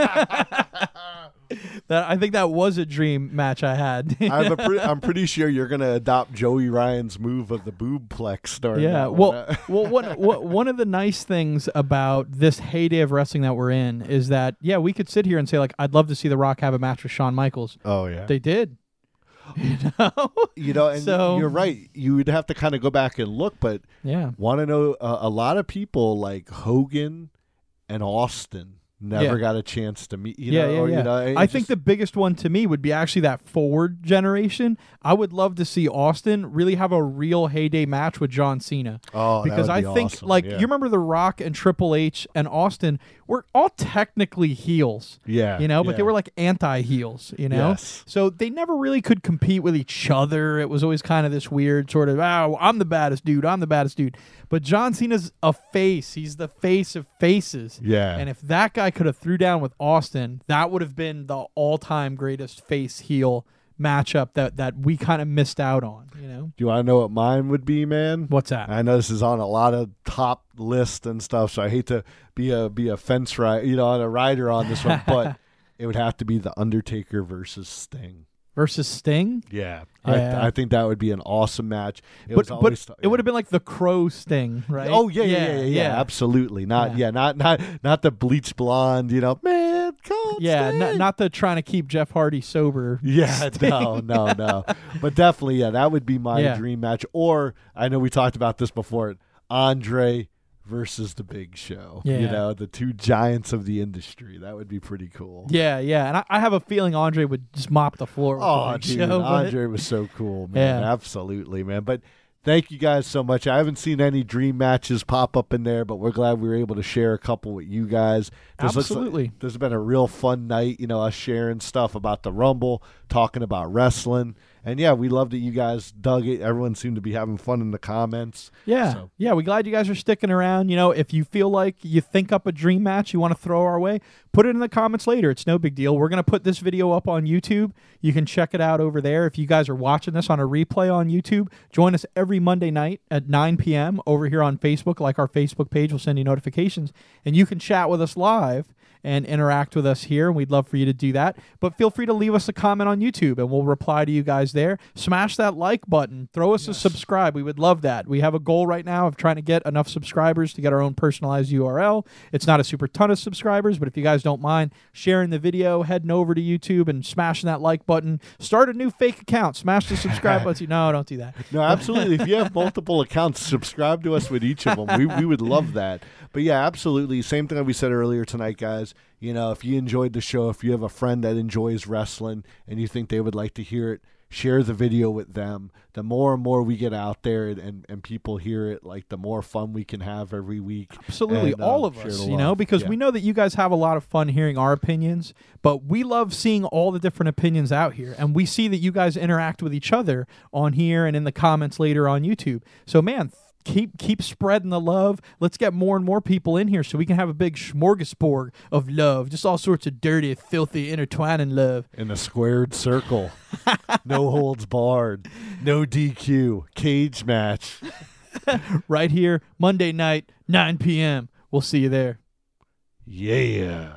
That I think that was a dream match I had. I'm, a pre- I'm pretty sure you're going to adopt Joey Ryan's move of the boobplex. Yeah. Well, one. well, one, one one of the nice things about this heyday of wrestling that we're in is that yeah, we could sit here and say like, I'd love to see The Rock have a match with Shawn Michaels. oh, yeah. They did. You know. you know, and So- you're right. You would have to kind of go back and look, but yeah. want to know uh, a lot of people like Hogan and Austin never Yeah. got a chance to meet. You yeah, know, yeah, or, yeah. You know, I think the biggest one to me would be actually that forward generation. I would love to see Austin really have a real heyday match with John Cena. oh, because I think awesome, like yeah. you remember The Rock and Triple H and Austin were all technically heels. yeah, You know, but they were like anti heels, you know? Yes. So they never really could compete with each other. It was always kind of this weird sort of, oh, I'm the baddest dude. I'm the baddest dude. But John Cena's a face. He's the face of faces. Yeah. And if that guy could have threw down with Austin, that would have been the all time greatest face heel matchup that, that we kind of missed out on, you know? Do you want to know what mine would be, man? What's that? I know this is on a lot of top lists and stuff, so I hate to be a be a fence rider, you know, on a rider on this one, but it would have to be the Undertaker versus Sting. Versus Sting? Yeah, Yeah. I, I think that would be an awesome match. It but always but it would have been like the Crow Sting, right? Oh yeah, yeah, yeah, yeah, yeah, absolutely. Not Yeah. yeah, not not not the bleach blonde, you know, man, Yeah, Sting. not, not the trying to keep Jeff Hardy sober. Yeah, no, no, no. But definitely, yeah, that would be my Yeah. dream match. Or I know we talked about this before. Andre versus the Big Show. You know, the two giants of the industry. That would be pretty cool. Yeah, yeah, and I, I have a feeling Andre would just mop the floor. With Oh, the Big dude, Show, Andre was so cool, man. Yeah. Absolutely, man. But thank you guys so much. I haven't seen any dream matches pop up in there, but we're glad we were able to share a couple with you guys. This looks like- Absolutely. this has been a real fun night, you know, us sharing stuff about the Rumble, talking about wrestling. And yeah, we love that you guys dug it. Everyone seemed to be having fun in the comments. Yeah, So- yeah, we're glad you guys are sticking around. You know, if you feel like you think up a dream match you want to throw our way, put it in the comments later. It's no big deal. We're gonna put this video up on YouTube. You can check it out over there. If you guys are watching this on a replay on YouTube, join us every Monday night at 9 p.m. over here on Facebook. Like our Facebook page will send you notifications, and you can chat with us live. And interact with us here. And we'd love for you to do that. But feel free to leave us a comment on YouTube and we'll reply to you guys there. Smash that like button. Throw us a subscribe. We would love that. We have a goal right now of trying to get enough subscribers to get our own personalized URL. It's not a super ton of subscribers, but if you guys don't mind sharing the video, heading over to YouTube and smashing that like button, start a new fake account. Smash the subscribe button. No, don't do that. No, absolutely. if you have multiple accounts, subscribe to us with each of them. We, we would love that. But yeah, absolutely. Same thing that we said earlier tonight, guys. You know, if you enjoyed the show, if you have a friend that enjoys wrestling and you think they would like to hear it, share the video with them. The more and more we get out there and, and, and people hear it, like the more fun we can have every week. Absolutely, And, all um, of us, you know, because Yeah. we know that you guys have a lot of fun hearing our opinions, but we love seeing all the different opinions out here. And we see that you guys interact with each other on here and in the comments later on YouTube. So, man, keep keep spreading the love. Let's get more and more people in here so we can have a big smorgasbord of love, just all sorts of dirty, filthy, intertwining love. in a squared circle. no holds barred. No DQ. Cage match. Right here, Monday night, 9 p.m. We'll see you there. Yeah.